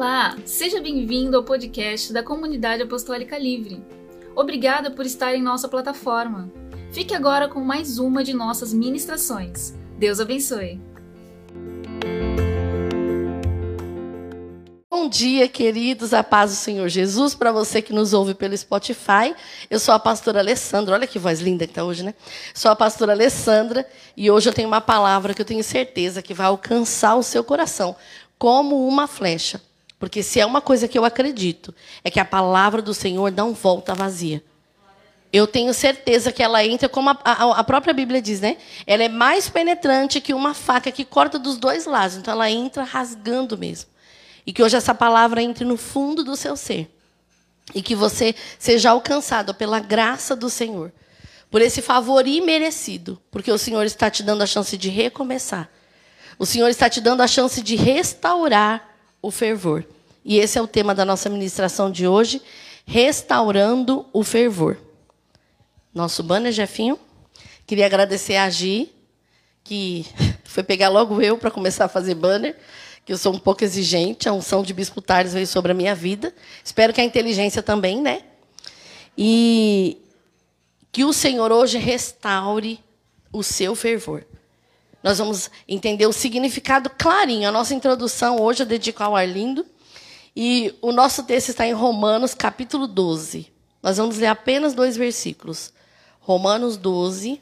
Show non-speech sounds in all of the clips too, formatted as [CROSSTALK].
Olá, seja bem-vindo ao podcast da Comunidade Apostólica Livre. Obrigada por estar em nossa plataforma. Fique agora com mais uma de nossas ministrações. Deus abençoe. Bom dia, queridos, a paz do Senhor Jesus, para você que nos ouve pelo Spotify. Eu sou a pastora Alessandra, olha que voz linda que está hoje, né? Sou a pastora Alessandra e hoje eu tenho uma palavra que eu tenho certeza que vai alcançar o seu coração, como uma flecha. Porque se é uma coisa que eu acredito, é que a palavra do Senhor não volta vazia. Eu tenho certeza que ela entra, como a, a, a, própria Bíblia diz, né? Ela é mais penetrante que uma faca que corta dos dois lados. Então ela entra rasgando mesmo. E que hoje essa palavra entre no fundo do seu ser. E que você seja alcançado pela graça do Senhor. Por esse favor imerecido. Porque o Senhor está te dando a chance de recomeçar. O Senhor está te dando a chance de restaurar o fervor. E esse é o tema da nossa ministração de hoje, restaurando o fervor. Nosso banner, Jefinho. Queria agradecer a Gi, que [LAUGHS] foi pegar logo eu para começar a fazer banner, que eu sou um pouco exigente, a unção de Bispo Tales veio sobre a minha vida. Espero que a inteligência também, né? E que o Senhor hoje restaure o seu fervor. Nós vamos entender o significado clarinho. A nossa introdução hoje eu dedico ao Arlindo. E o nosso texto está em Romanos, capítulo 12. Nós vamos ler apenas dois versículos. Romanos 12,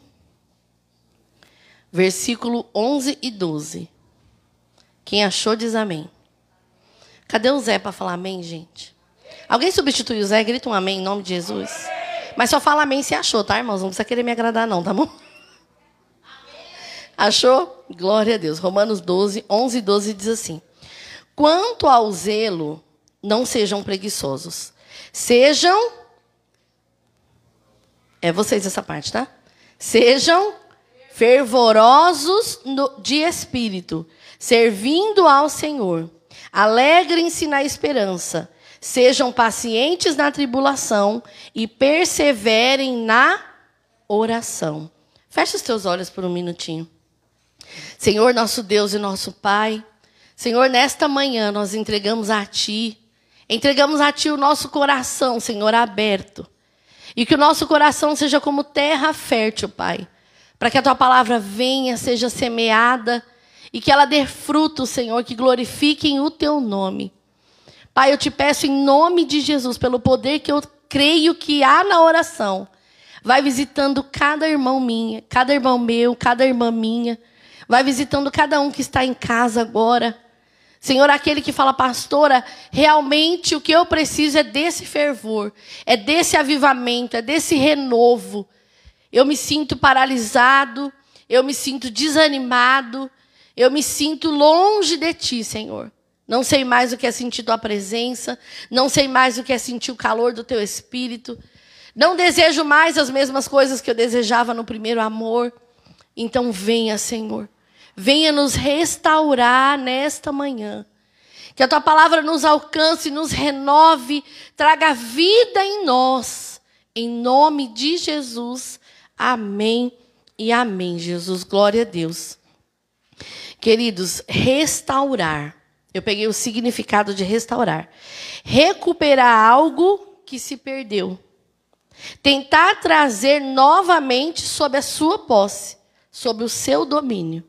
versículo 11 e 12. Quem achou, diz amém. Cadê o Zé para falar amém, gente? Alguém substitui o Zé? Grita um amém em nome de Jesus. Mas só fala amém se achou, tá, irmãos? Não precisa querer me agradar, não, tá bom? Achou? Glória a Deus. Romanos 12, 11 e 12 diz assim: Quanto ao zelo, não sejam preguiçosos. Sejam. É vocês essa parte, tá? Sejam fervorosos no, de espírito, servindo ao Senhor. Alegrem-se na esperança. Sejam pacientes na tribulação e perseverem na oração. Feche os teus olhos por um minutinho. Senhor, nosso Deus e nosso Pai, Senhor, nesta manhã nós entregamos a Ti, entregamos a Ti o nosso coração, Senhor, aberto. E que o nosso coração seja como terra fértil, Pai, para que a Tua palavra venha, seja semeada e que ela dê fruto, Senhor, que glorifiquem o Teu nome. Pai, eu te peço em nome de Jesus, pelo poder que eu creio que há na oração, vai visitando cada irmão minha, cada irmão meu, cada irmã minha. Vai visitando cada um que está em casa agora. Senhor, aquele que fala, pastora, realmente o que eu preciso é desse fervor, é desse avivamento, é desse renovo. Eu me sinto paralisado, eu me sinto desanimado, eu me sinto longe de ti, Senhor. Não sei mais o que é sentir tua presença, não sei mais o que é sentir o calor do teu espírito. Não desejo mais as mesmas coisas que eu desejava no primeiro amor. Então venha, Senhor venha nos restaurar nesta manhã. Que a tua palavra nos alcance, nos renove, traga vida em nós. Em nome de Jesus. Amém e amém, Jesus. Glória a Deus. Queridos, restaurar. Eu peguei o significado de restaurar. Recuperar algo que se perdeu. Tentar trazer novamente sob a sua posse, sob o seu domínio.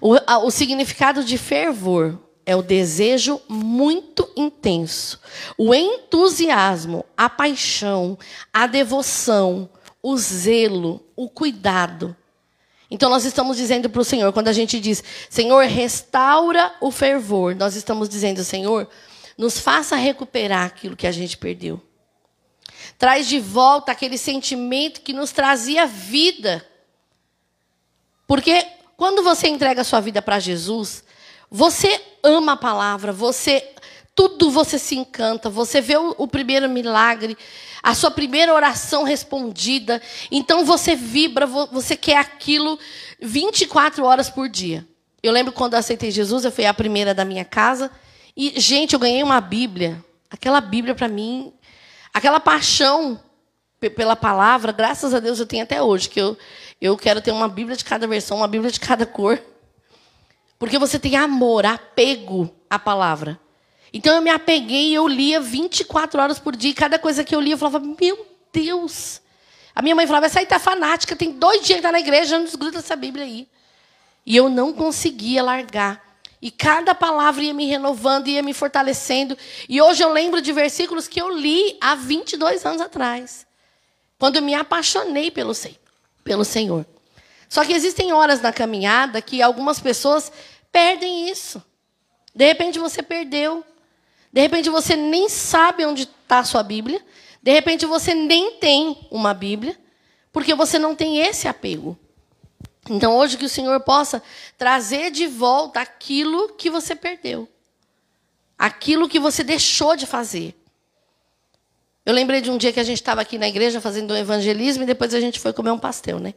O, a, o significado de fervor é o desejo muito intenso, o entusiasmo, a paixão, a devoção, o zelo, o cuidado. Então nós estamos dizendo para o Senhor, quando a gente diz, Senhor, restaura o fervor, nós estamos dizendo, Senhor, nos faça recuperar aquilo que a gente perdeu. Traz de volta aquele sentimento que nos trazia vida. Porque quando você entrega a sua vida para Jesus, você ama a palavra, você tudo você se encanta, você vê o, o, primeiro milagre, a sua primeira oração respondida, então você vibra, você quer aquilo 24 horas por dia. Eu lembro quando eu aceitei Jesus, eu fui a primeira da minha casa, e gente, eu ganhei uma Bíblia. Aquela Bíblia para mim, aquela paixão pela palavra, graças a Deus eu tenho até hoje, que eu eu quero ter uma Bíblia de cada versão, uma Bíblia de cada cor. Porque você tem amor, apego à palavra. Então eu me apeguei e eu lia 24 horas por dia. E cada coisa que eu lia, eu falava, meu Deus. A minha mãe falava, essa aí tá fanática, tem dois dias que tá na igreja, não desgruda essa Bíblia aí. E eu não conseguia largar. E cada palavra ia me renovando, ia me fortalecendo. E hoje eu lembro de versículos que eu li há 22 anos atrás. Quando eu me apaixonei pelo, pelo Senhor. Só que existem horas na caminhada que algumas pessoas perdem isso. De repente você perdeu. De repente você nem sabe onde está a sua Bíblia. De repente você nem tem uma Bíblia. Porque você não tem esse apego. Então hoje que o Senhor possa trazer de volta aquilo que você perdeu. Aquilo que você deixou de fazer. Eu lembrei de um dia que a gente estava aqui na igreja fazendo um evangelismo e depois a gente foi comer um pastel, né?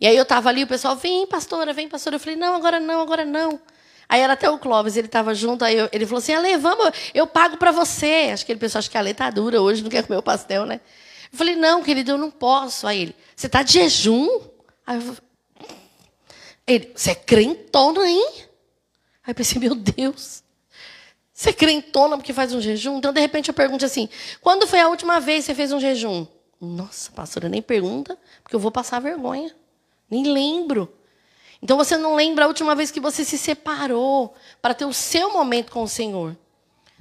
E aí eu estava ali, o pessoal, vem, pastora, vem, pastora. Eu falei, não, agora não, agora não. Aí era até o Clóvis, ele estava junto, aí eu, ele falou assim, Ale, vamos, eu pago para você. Acho que ele pensou, acho que a Ale tá dura hoje, não quer comer o pastel, né? Eu falei, não, querido, eu não posso. Aí ele, você está de jejum? Aí eu, ele, você é crentona, hein? Aí eu pensei, meu Deus. Você é crentona porque faz um jejum? Então, de repente, eu pergunto assim: quando foi a última vez que você fez um jejum? Nossa, pastora, nem pergunta, porque eu vou passar vergonha. Nem lembro. Então você não lembra a última vez que você se separou para ter o seu momento com o Senhor.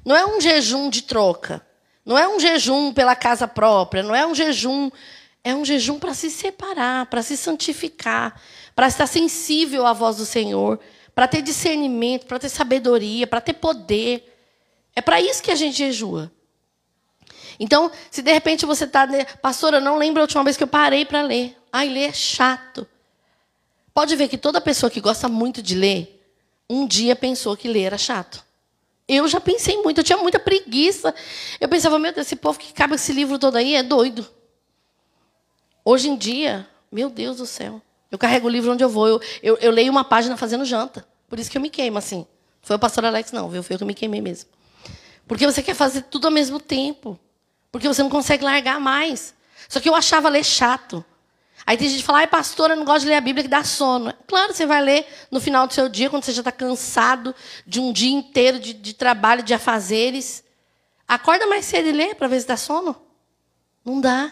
Não é um jejum de troca. Não é um jejum pela casa própria. Não é um jejum. É um jejum para se separar, para se santificar, para estar sensível à voz do Senhor, para ter discernimento, para ter sabedoria, para ter poder. É para isso que a gente jejua. Então, se de repente você está. Pastora, não lembro a última vez que eu parei para ler. Ai, ler é chato. Pode ver que toda pessoa que gosta muito de ler, um dia pensou que ler era chato. Eu já pensei muito, eu tinha muita preguiça. Eu pensava, meu Deus, esse povo que cabe esse livro todo aí é doido. Hoje em dia, meu Deus do céu. Eu carrego o livro onde eu vou. Eu, eu, eu leio uma página fazendo janta. Por isso que eu me queimo assim. Foi o pastor Alex, não, viu? Foi eu que me queimei mesmo. Porque você quer fazer tudo ao mesmo tempo. Porque você não consegue largar mais. Só que eu achava ler chato. Aí tem gente que fala, ai, pastora, eu não gosto de ler a Bíblia que dá sono. Claro, você vai ler no final do seu dia, quando você já está cansado de um dia inteiro de, de trabalho, de afazeres. Acorda mais cedo e lê para ver se dá sono. Não dá.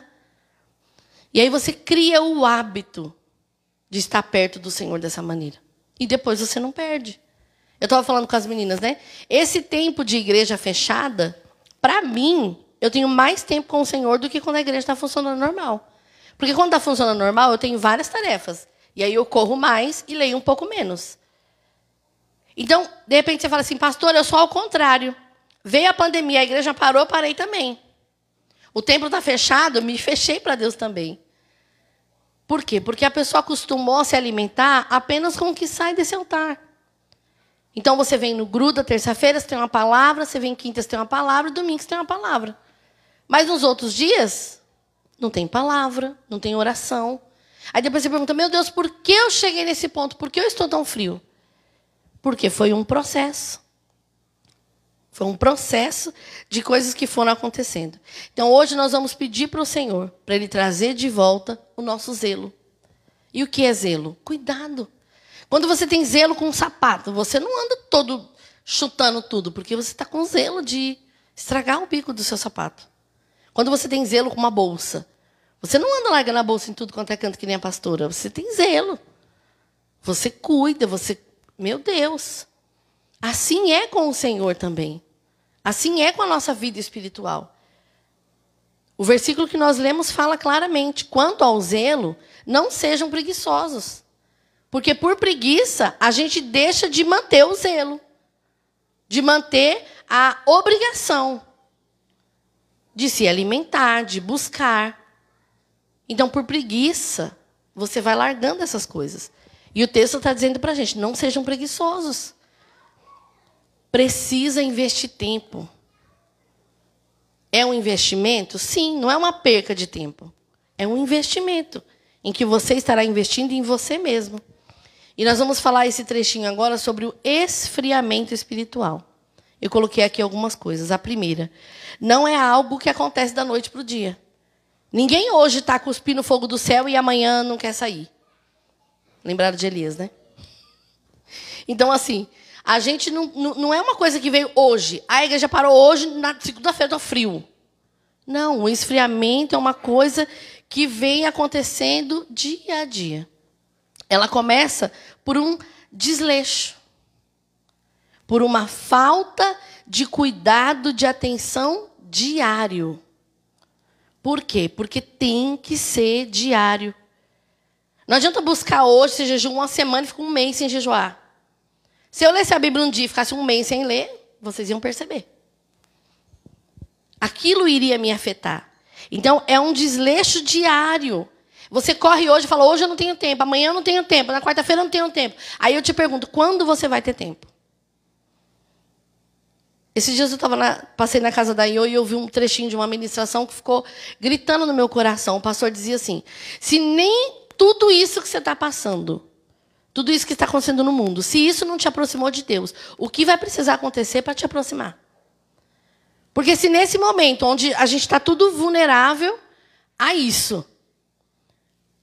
E aí você cria o hábito de estar perto do Senhor dessa maneira. E depois você não perde. Eu estava falando com as meninas, né? Esse tempo de igreja fechada, para mim, eu tenho mais tempo com o Senhor do que quando a igreja está funcionando normal. Porque quando está funcionando normal, eu tenho várias tarefas. E aí eu corro mais e leio um pouco menos. Então, de repente você fala assim, pastor, eu sou ao contrário. Veio a pandemia, a igreja parou, parei também. O templo está fechado, me fechei para Deus também. Por quê? Porque a pessoa acostumou a se alimentar apenas com o que sai desse altar. Então você vem no gruda, terça-feira você tem uma palavra, você vem quinta você tem uma palavra, domingo você tem uma palavra. Mas nos outros dias, não tem palavra, não tem oração. Aí depois você pergunta: meu Deus, por que eu cheguei nesse ponto? Por que eu estou tão frio? Porque foi um processo. Foi um processo de coisas que foram acontecendo. Então hoje nós vamos pedir para o Senhor para Ele trazer de volta o nosso zelo. E o que é zelo? Cuidado. Quando você tem zelo com um sapato, você não anda todo chutando tudo, porque você está com zelo de estragar o bico do seu sapato. Quando você tem zelo com uma bolsa, você não anda largando a bolsa em tudo quanto é canto que nem a pastora. Você tem zelo. Você cuida, você. Meu Deus. Assim é com o Senhor também. Assim é com a nossa vida espiritual. O versículo que nós lemos fala claramente: quanto ao zelo, não sejam preguiçosos. Porque por preguiça, a gente deixa de manter o zelo, de manter a obrigação de se alimentar, de buscar. Então, por preguiça, você vai largando essas coisas. E o texto está dizendo para a gente: não sejam preguiçosos. Precisa investir tempo. É um investimento? Sim, não é uma perca de tempo. É um investimento em que você estará investindo em você mesmo. E nós vamos falar esse trechinho agora sobre o esfriamento espiritual. Eu coloquei aqui algumas coisas. A primeira, não é algo que acontece da noite para o dia. Ninguém hoje está cuspindo fogo do céu e amanhã não quer sair. Lembraram de Elias, né? Então, assim, A gente não, não, é uma coisa que veio hoje. A igreja parou hoje, na segunda-feira está frio. Não, o esfriamento é uma coisa que vem acontecendo dia a dia. Ela começa por um desleixo, por uma falta de cuidado, de atenção diário. Por quê? Porque tem que ser diário. Não adianta buscar hoje, você jejua uma semana e fica um mês sem jejuar. Se eu lesse a Bíblia um dia e ficasse um mês sem ler, vocês iam perceber. Aquilo iria me afetar. Então, é um desleixo diário. Você corre hoje e fala, hoje eu não tenho tempo, amanhã eu não tenho tempo, na quarta-feira eu não tenho tempo. Aí eu te pergunto, quando você vai ter tempo? Esses dias eu tava na, passei na casa da Iô e ouvi um trechinho de uma ministração que ficou gritando no meu coração. O pastor dizia assim: se nem tudo isso que você está passando, tudo isso que está acontecendo no mundo, se isso não te aproximou de Deus, o que vai precisar acontecer para te aproximar? Porque se nesse momento onde a gente está tudo vulnerável a isso,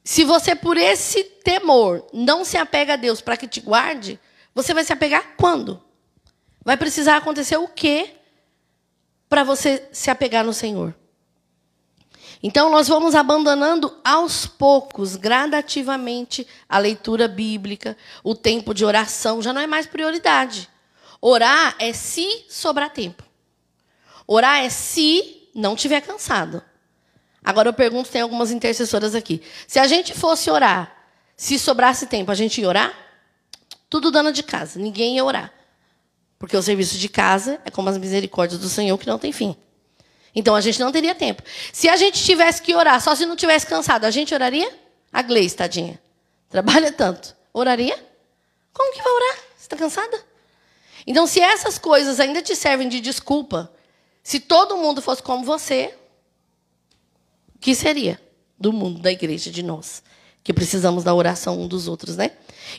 se você por esse temor não se apega a Deus para que te guarde, você vai se apegar quando? Vai precisar acontecer o quê para você se apegar no Senhor? Então, nós vamos abandonando aos poucos, gradativamente, a leitura bíblica, o tempo de oração, já não é mais prioridade. Orar é se sobrar tempo. Orar é se não tiver cansado. Agora eu pergunto, tem algumas intercessoras aqui. Se a gente fosse orar, se sobrasse tempo, a gente ia orar? Tudo dona de casa, ninguém ia orar. Porque o serviço de casa é como as misericórdias do Senhor que não tem fim. Então a gente não teria tempo. Se a gente tivesse que orar, só se não tivesse cansado, a gente oraria? A Gleice, tadinha. Trabalha tanto. Oraria? Como que vai orar? Você está cansada? Então, se essas coisas ainda te servem de desculpa, se todo mundo fosse como você, o que seria do mundo, da igreja, de nós? Que precisamos da oração um dos outros, né?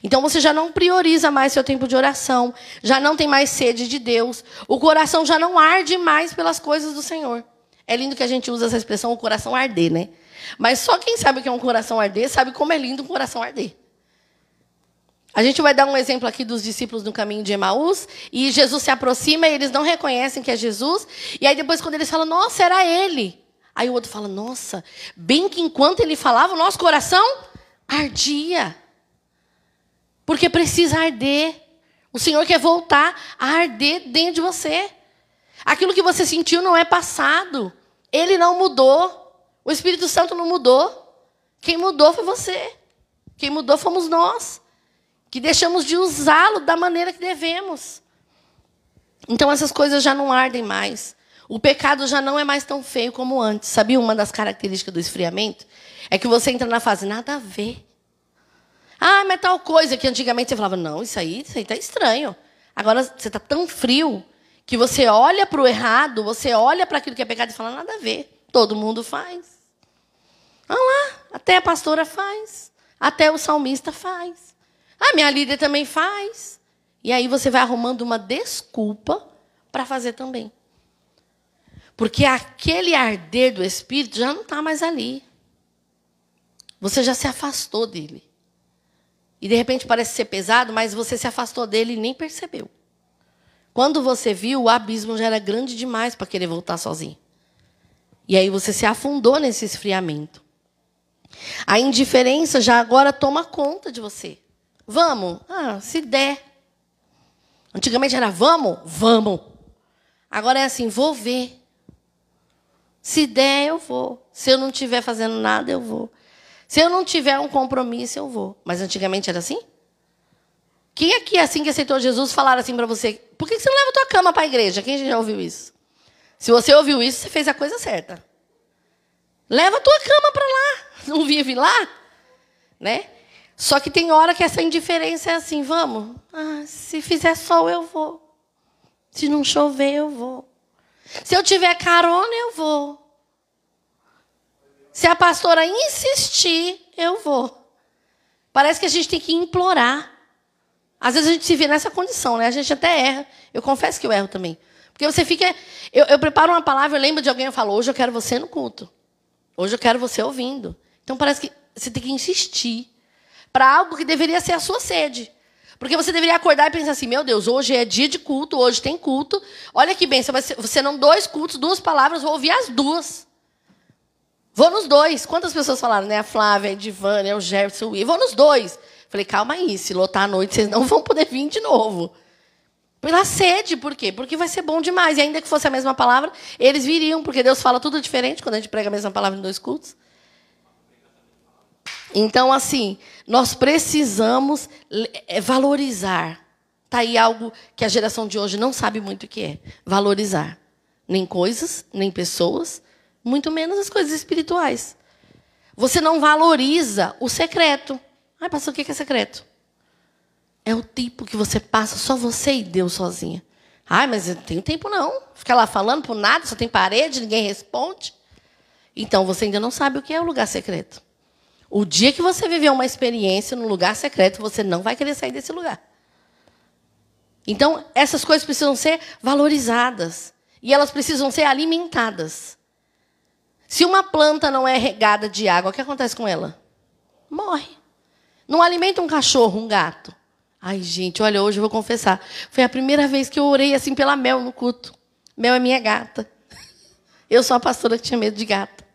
Então você já não prioriza mais seu tempo de oração, já não tem mais sede de Deus, o coração já não arde mais pelas coisas do Senhor. É lindo que a gente usa essa expressão, o coração arder, né? Mas só quem sabe o que é um coração arder sabe como é lindo um coração arder. A gente vai dar um exemplo aqui dos discípulos no caminho de Emaús, e Jesus se aproxima e eles não reconhecem que é Jesus, e aí depois quando eles falam, nossa, era ele. Aí o outro fala, nossa, bem que enquanto ele falava, o nosso coração ardia. Porque precisa arder. O Senhor quer voltar a arder dentro de você. Aquilo que você sentiu não é passado. Ele não mudou. O Espírito Santo não mudou. Quem mudou foi você. Quem mudou fomos nós. Que deixamos de usá-lo da maneira que devemos. Então essas coisas já não ardem mais. O pecado já não é mais tão feio como antes. Sabia uma das características do esfriamento? É que você entra na fase nada a ver. Ah, mas tal coisa que antigamente você falava, não, isso aí, isso aí tá estranho. Agora você está tão frio que você olha para o errado, você olha para aquilo que é pecado e fala, nada a ver. Todo mundo faz. Olha lá, até a pastora faz. Até o salmista faz. A minha líder também faz. E aí você vai arrumando uma desculpa para fazer também. Porque aquele arder do Espírito já não está mais ali. Você já se afastou dele. E de repente parece ser pesado, mas você se afastou dele e nem percebeu. Quando você viu, o abismo já era grande demais para querer voltar sozinho. E aí você se afundou nesse esfriamento. A indiferença já agora toma conta de você. Vamos? Ah, se der. Antigamente era vamos? Vamos. Agora é assim, vou ver. Se der, eu vou. Se eu não estiver fazendo nada, eu vou. Se eu não tiver um compromisso, eu vou. Mas antigamente era assim? Quem aqui, assim que aceitou Jesus, falaram assim para você: por que você não leva a tua cama para a igreja? Quem já ouviu isso? Se você ouviu isso, você fez a coisa certa. Leva a tua cama para lá. [LAUGHS] Não vive lá? Né? Só que tem hora que essa indiferença é assim: vamos, ah, se fizer sol, eu vou. Se não chover, eu vou. Se eu tiver carona, eu vou. Se a pastora insistir, eu vou. Parece que a gente tem que implorar. Às vezes a gente se vê nessa condição, né? A gente até erra. Eu confesso que eu erro também. Porque você fica. Eu, eu preparo uma palavra, eu lembro de alguém, eu falo, hoje eu quero você no culto. Hoje eu quero você ouvindo. Então parece que você tem que insistir para algo que deveria ser a sua sede. Porque você deveria acordar e pensar assim: meu Deus, hoje é dia de culto, hoje tem culto. Olha que bem, você não dois cultos, duas palavras, vou ouvir as duas. Vou nos dois. Quantas pessoas falaram, né? A Flávia, a Edivânia, o Jefferson, o I. Vou nos dois. Falei, calma aí, se lotar à noite, vocês não [LAUGHS] vão poder vir de novo. Pela sede, por quê? Porque vai ser bom demais. E ainda que fosse a mesma palavra, eles viriam, porque Deus fala tudo diferente quando a gente prega a mesma palavra em dois cultos. Então, assim, nós precisamos é, valorizar. Está aí algo que a geração de hoje não sabe muito o que é. Valorizar. Nem coisas, nem pessoas, muito menos as coisas espirituais. Você não valoriza o secreto. Ai, pastor, o que é secreto? É o tempo que você passa só você e Deus sozinha. Ai, mas eu não tenho tempo não. Fica lá falando por nada, só tem parede, ninguém responde. Então você ainda não sabe o que é o lugar secreto. O dia que você viver uma experiência no lugar secreto, você não vai querer sair desse lugar. Então, essas coisas precisam ser valorizadas. E elas precisam ser alimentadas. Se uma planta não é regada de água, o que acontece com ela? Morre. Não alimenta um cachorro, um gato. Ai, gente, olha, hoje eu vou confessar. Foi a primeira vez que eu orei assim pela Mel no culto. Mel é minha gata. Eu sou a pastora que tinha medo de gata.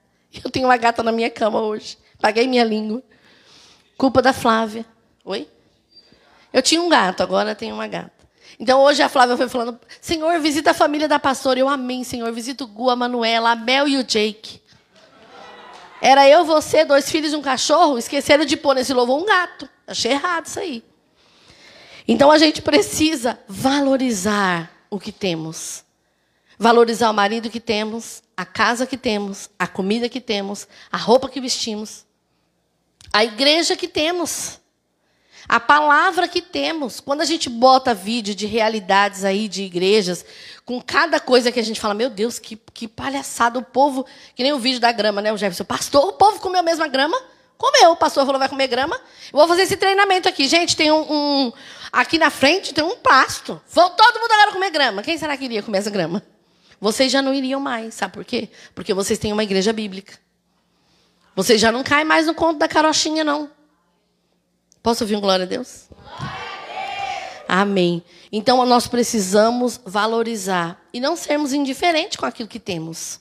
Eu tenho uma gata na minha cama hoje. Paguei minha língua. Culpa da Flávia. Oi? Eu tinha um gato, agora tenho uma gata. Então hoje a Flávia foi falando: Senhor, visita a família da pastora. Eu amei, Senhor. Visita o Gu, a Manuela, a Mel e o Jake. Era eu, você, dois filhos e um cachorro. Esqueceram de pôr nesse louvor um gato. Achei errado isso aí. Então a gente precisa valorizar o que temos. Valorizar o marido que temos, a casa que temos, a comida que temos, a roupa que vestimos a igreja que temos, a palavra que temos. Quando a gente bota vídeo de realidades aí de igrejas, com cada coisa que a gente fala, meu Deus, que, que palhaçada, o povo, que nem o vídeo da grama, né, o Jefferson? Pastor, o povo comeu a mesma grama? Comeu, o pastor falou, vai comer grama. Eu vou fazer esse treinamento aqui. Gente, tem um, um aqui na frente tem um pasto. Vão todo mundo agora comer grama. Quem será que iria comer essa grama? Vocês já não iriam mais, sabe por quê? Porque vocês têm uma igreja bíblica. Você já não cai mais no conto da carochinha, não. Posso ouvir um glória a Deus? Amém. Então nós precisamos valorizar e não sermos indiferentes com aquilo que temos.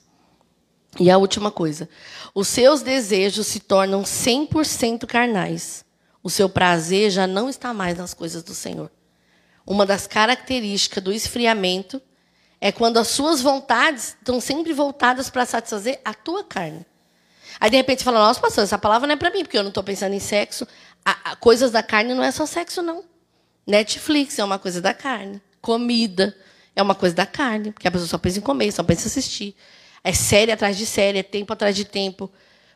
E a última coisa: os seus desejos se tornam 100% carnais. O seu prazer já não está mais nas coisas do Senhor. Uma das características do esfriamento é quando as suas vontades estão sempre voltadas para satisfazer a tua carne. Aí, de repente, você fala, nossa, pastor, essa palavra não é para mim, porque eu não estou pensando em sexo. A, a, coisas da carne não é só sexo, não. Netflix é uma coisa da carne. Comida é uma coisa da carne, porque a pessoa só pensa em comer, só pensa em assistir. É série atrás de série, é tempo atrás de tempo.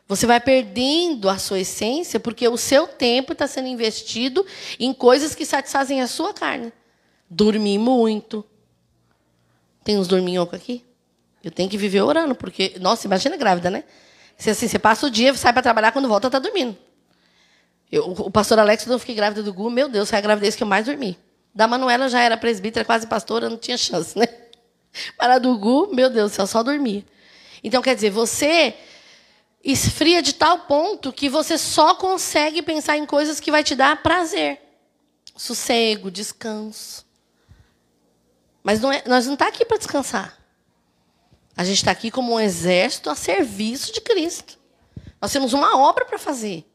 Você vai perdendo a sua essência porque o seu tempo está sendo investido em coisas que satisfazem a sua carne. Dormir muito. Tem uns dorminhocos aqui? Eu tenho que viver orando, porque, nossa, imagina grávida, né? Se assim, você passa o dia, sai para trabalhar, quando volta, está dormindo. Eu, o pastor Alex, quando eu fiquei grávida do Gu, meu Deus, foi a gravidez que eu mais dormi. Da Manuela já era presbítera, quase pastora, não tinha chance, né? [LAUGHS] Mas a do Gu, meu Deus, eu só dormia. Então, quer dizer, você esfria de tal ponto que você só consegue pensar em coisas que vai te dar prazer. Sossego, descanso. Mas não é, nós não está aqui para descansar. A gente está aqui como um exército a serviço de Cristo. Nós temos uma obra para fazer.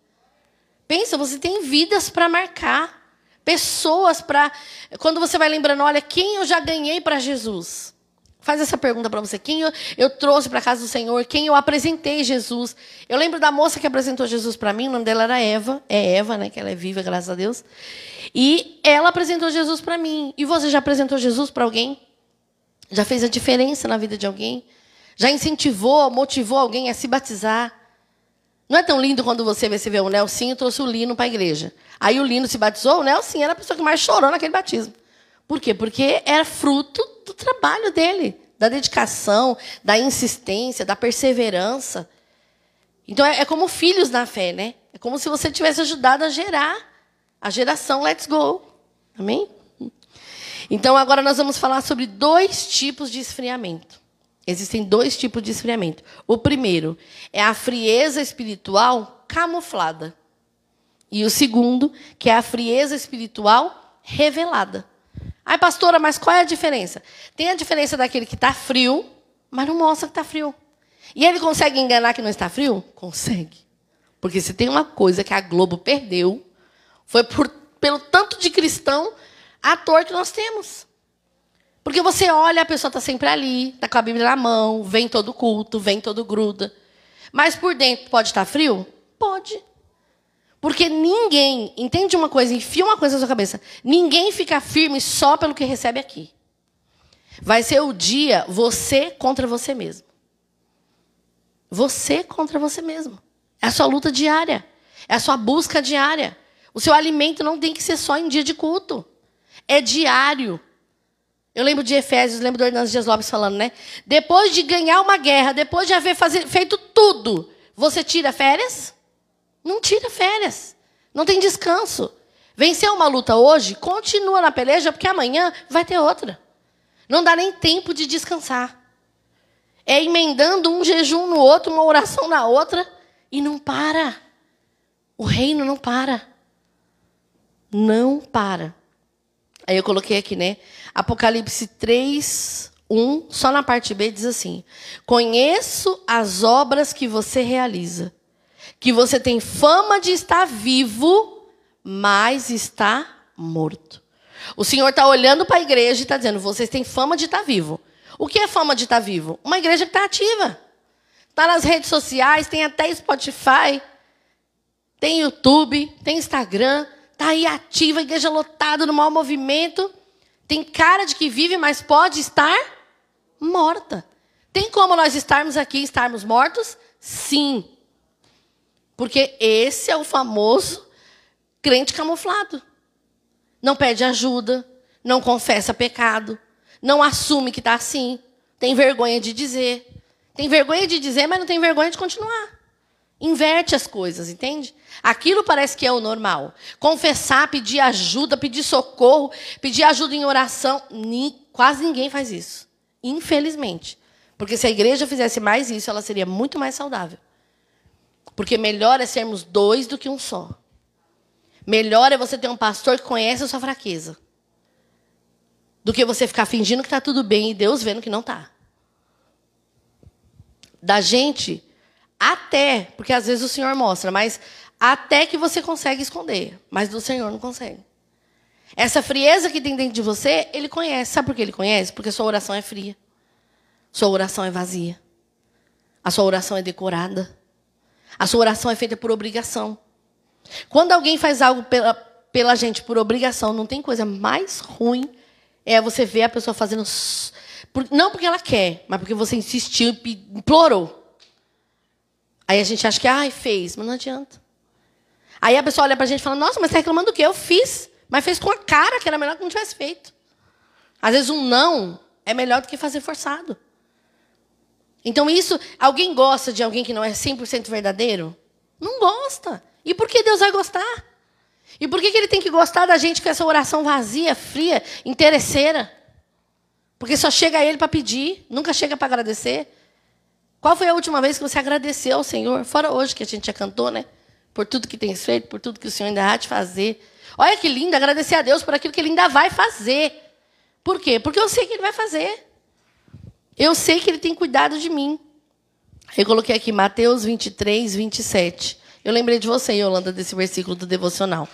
Pensa, você tem vidas para marcar, pessoas para. Quando você vai lembrando, olha, quem eu já ganhei para Jesus? Faz essa pergunta para você. Quem eu, eu trouxe para casa do Senhor? Quem eu apresentei Jesus? Eu lembro da moça que apresentou Jesus para mim, o nome dela era Eva. É Eva, né? Que ela é viva, graças a Deus. E ela apresentou Jesus para mim. E você já apresentou Jesus para alguém? Já fez a diferença na vida de alguém? Já incentivou, motivou alguém a se batizar? Não é tão lindo quando você vê, o Nelsinho trouxe o Lino para a igreja. Aí o Lino se batizou, o Nelsinho era a pessoa que mais chorou naquele batismo. Por quê? Porque era fruto do trabalho dele, da dedicação, da insistência, da perseverança. Então é, é como filhos na fé, né? É como se você tivesse ajudado a gerar a geração Let's Go. Amém? Então, agora nós vamos falar sobre dois tipos de esfriamento. Existem dois tipos de esfriamento. O primeiro é a frieza espiritual camuflada. E o segundo, que é a frieza espiritual revelada. Ai, pastora, mas qual é a diferença? Tem a diferença daquele que está frio, mas não mostra que está frio. E ele consegue enganar que não está frio? Consegue. Porque se tem uma coisa que a Globo perdeu, foi por, pelo tanto de cristão ator que nós temos. Porque você olha, a pessoa está sempre ali, está com a Bíblia na mão, vem todo culto, vem todo gruda. Mas por dentro pode estar frio? Pode. Porque ninguém, entende uma coisa, enfia uma coisa na sua cabeça. Ninguém fica firme só pelo que recebe aqui. Vai ser o dia você contra você mesmo. Você contra você mesmo. É a sua luta diária. É a sua busca diária. O seu alimento não tem que ser só em dia de culto. É diário. Eu lembro de Efésios, lembro do Hernandes Dias Lopes falando, né? Depois de ganhar uma guerra, depois de haver fazer, feito tudo, você tira férias? Não tira férias. Não tem descanso. Venceu uma luta hoje, continua na peleja, porque amanhã vai ter outra. Não dá nem tempo de descansar. É emendando um jejum no outro, uma oração na outra, e não para. O reino não para. Não para. Aí eu coloquei aqui, né? Apocalipse 3, 1, só na parte B diz assim: Conheço as obras que você realiza, que você tem fama de estar vivo, mas está morto. O Senhor está olhando para a igreja e está dizendo: vocês têm fama de estar vivo. O que é fama de estar vivo? Uma igreja que está ativa. Está nas redes sociais, tem até Spotify, tem YouTube, tem Instagram, está aí ativa, igreja lotada, no maior movimento. Tem cara de que vive, mas pode estar morta. Tem como nós estarmos aqui e estarmos mortos? Sim. Porque esse é o famoso crente camuflado. Não pede ajuda, não confessa pecado, não assume que está assim, tem vergonha de dizer. Tem vergonha de dizer, mas não tem vergonha de continuar. Inverte as coisas, entende? Aquilo parece que é o normal. Confessar, pedir ajuda, pedir socorro, pedir ajuda em oração. Quase ninguém faz isso. Infelizmente. Porque se a igreja fizesse mais isso, ela seria muito mais saudável. Porque melhor é sermos dois do que um só. Melhor é você ter um pastor que conhece a sua fraqueza. Do que você ficar fingindo que está tudo bem e Deus vendo que não está da gente até, porque às vezes o Senhor mostra, mas até que você consegue esconder, mas do Senhor não consegue. Essa frieza que tem dentro de você, ele conhece. Sabe por que ele conhece? Porque sua oração é fria. Sua oração é vazia. A sua oração é decorada. A sua oração é feita por obrigação. Quando alguém faz algo pela, pela gente por obrigação, não tem coisa mais ruim é você ver a pessoa fazendo não porque ela quer, mas porque você insistiu e implorou. Aí a gente acha que, ai, fez, mas não adianta. Aí a pessoa olha pra gente e fala, nossa, mas está reclamando do quê? Eu fiz. Mas fez com a cara que era melhor que não tivesse feito. Às vezes um não é melhor do que fazer forçado. Então isso, alguém gosta de alguém que não é 100% verdadeiro? Não gosta. E por que Deus vai gostar? E por que, que ele tem que gostar da gente com essa oração vazia, fria, interesseira? Porque só chega a ele para pedir, nunca chega para agradecer. Qual foi a última vez que você agradeceu ao Senhor? Fora hoje que a gente já cantou, né? Por tudo que tens feito, por tudo que o Senhor ainda há de fazer. Olha que lindo agradecer a Deus por aquilo que Ele ainda vai fazer. Por quê? Porque eu sei que Ele vai fazer. Eu sei que Ele tem cuidado de mim. Eu coloquei aqui Mateus 23, 27. Eu lembrei de você, Yolanda, desse versículo do devocional.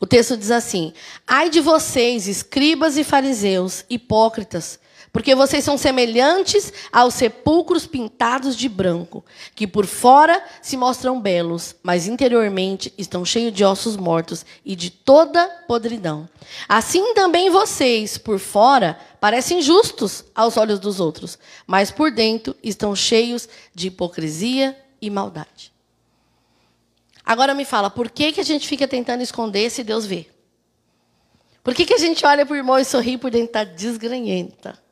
O texto diz assim: Ai de vocês, escribas e fariseus, hipócritas, porque vocês são semelhantes aos sepulcros pintados de branco, que por fora se mostram belos, mas interiormente estão cheios de ossos mortos e de toda podridão. Assim também vocês, por fora, parecem justos aos olhos dos outros, mas por dentro estão cheios de hipocrisia e maldade. Agora me fala, por que, que a gente fica tentando esconder se Deus vê? Por que, que a gente olha para o irmão e sorri por dentro da desgranhenta?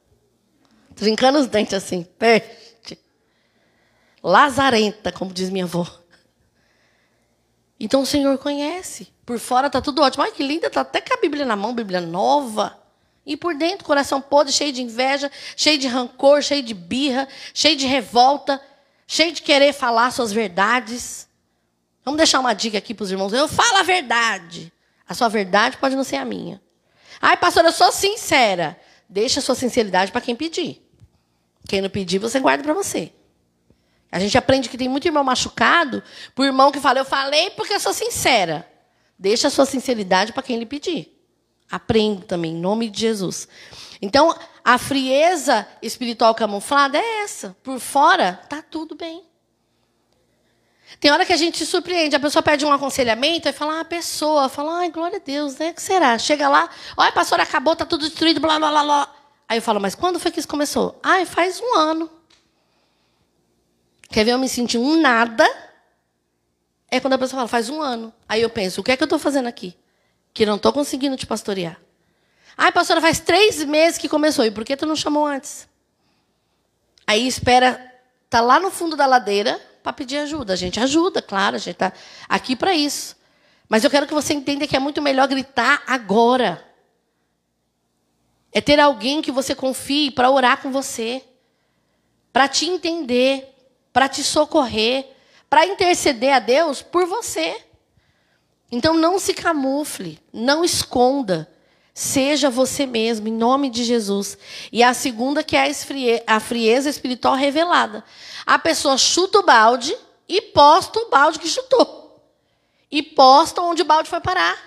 Trincando os dentes assim, peste. Lazarenta, como diz minha avó. Então o Senhor conhece. Por fora está tudo ótimo. Ai, que linda, está até com a Bíblia na mão, Bíblia nova. E por dentro, coração podre, cheio de inveja, cheio de rancor, cheio de birra, cheio de revolta, cheio de querer falar suas verdades. Vamos deixar uma dica aqui para os irmãos. Eu falo a verdade. A sua verdade pode não ser a minha. Ai, pastora, eu sou sincera. Deixa a sua sinceridade para quem pedir. Quem não pedir, você guarda para você. A gente aprende que tem muito irmão machucado por irmão que fala, eu falei porque eu sou sincera. Deixa a sua sinceridade para quem lhe pedir. Aprenda também, em nome de Jesus. Então, a frieza espiritual camuflada é essa. Por fora, tá tudo bem. Tem hora que a gente se surpreende. A pessoa pede um aconselhamento e fala, ah, a pessoa fala, ai, glória a Deus, né? O que será? Chega lá, olha, pastor, acabou, tá tudo destruído, blá, blá, blá, blá. Aí eu falo, mas quando foi que isso começou? Ah, faz um ano. Quer ver eu me sentir um nada? É quando a pessoa fala, faz um ano. Aí eu penso, o que é que eu estou fazendo aqui? Que não estou conseguindo te pastorear. Ai, pastora, faz três meses que começou. E por que tu não chamou antes? Aí espera, tá lá no fundo da ladeira para pedir ajuda. A gente ajuda, claro, a gente está aqui para isso. Mas eu quero que você entenda que é muito melhor gritar agora. É ter alguém que você confie para orar com você, para te entender, para te socorrer, para interceder a Deus por você. Então não se camufle, não esconda. Seja você mesmo, em nome de Jesus. E a segunda, que é a, frieza espiritual revelada. A pessoa chuta o balde e posta o balde que chutou. E posta onde o balde foi parar.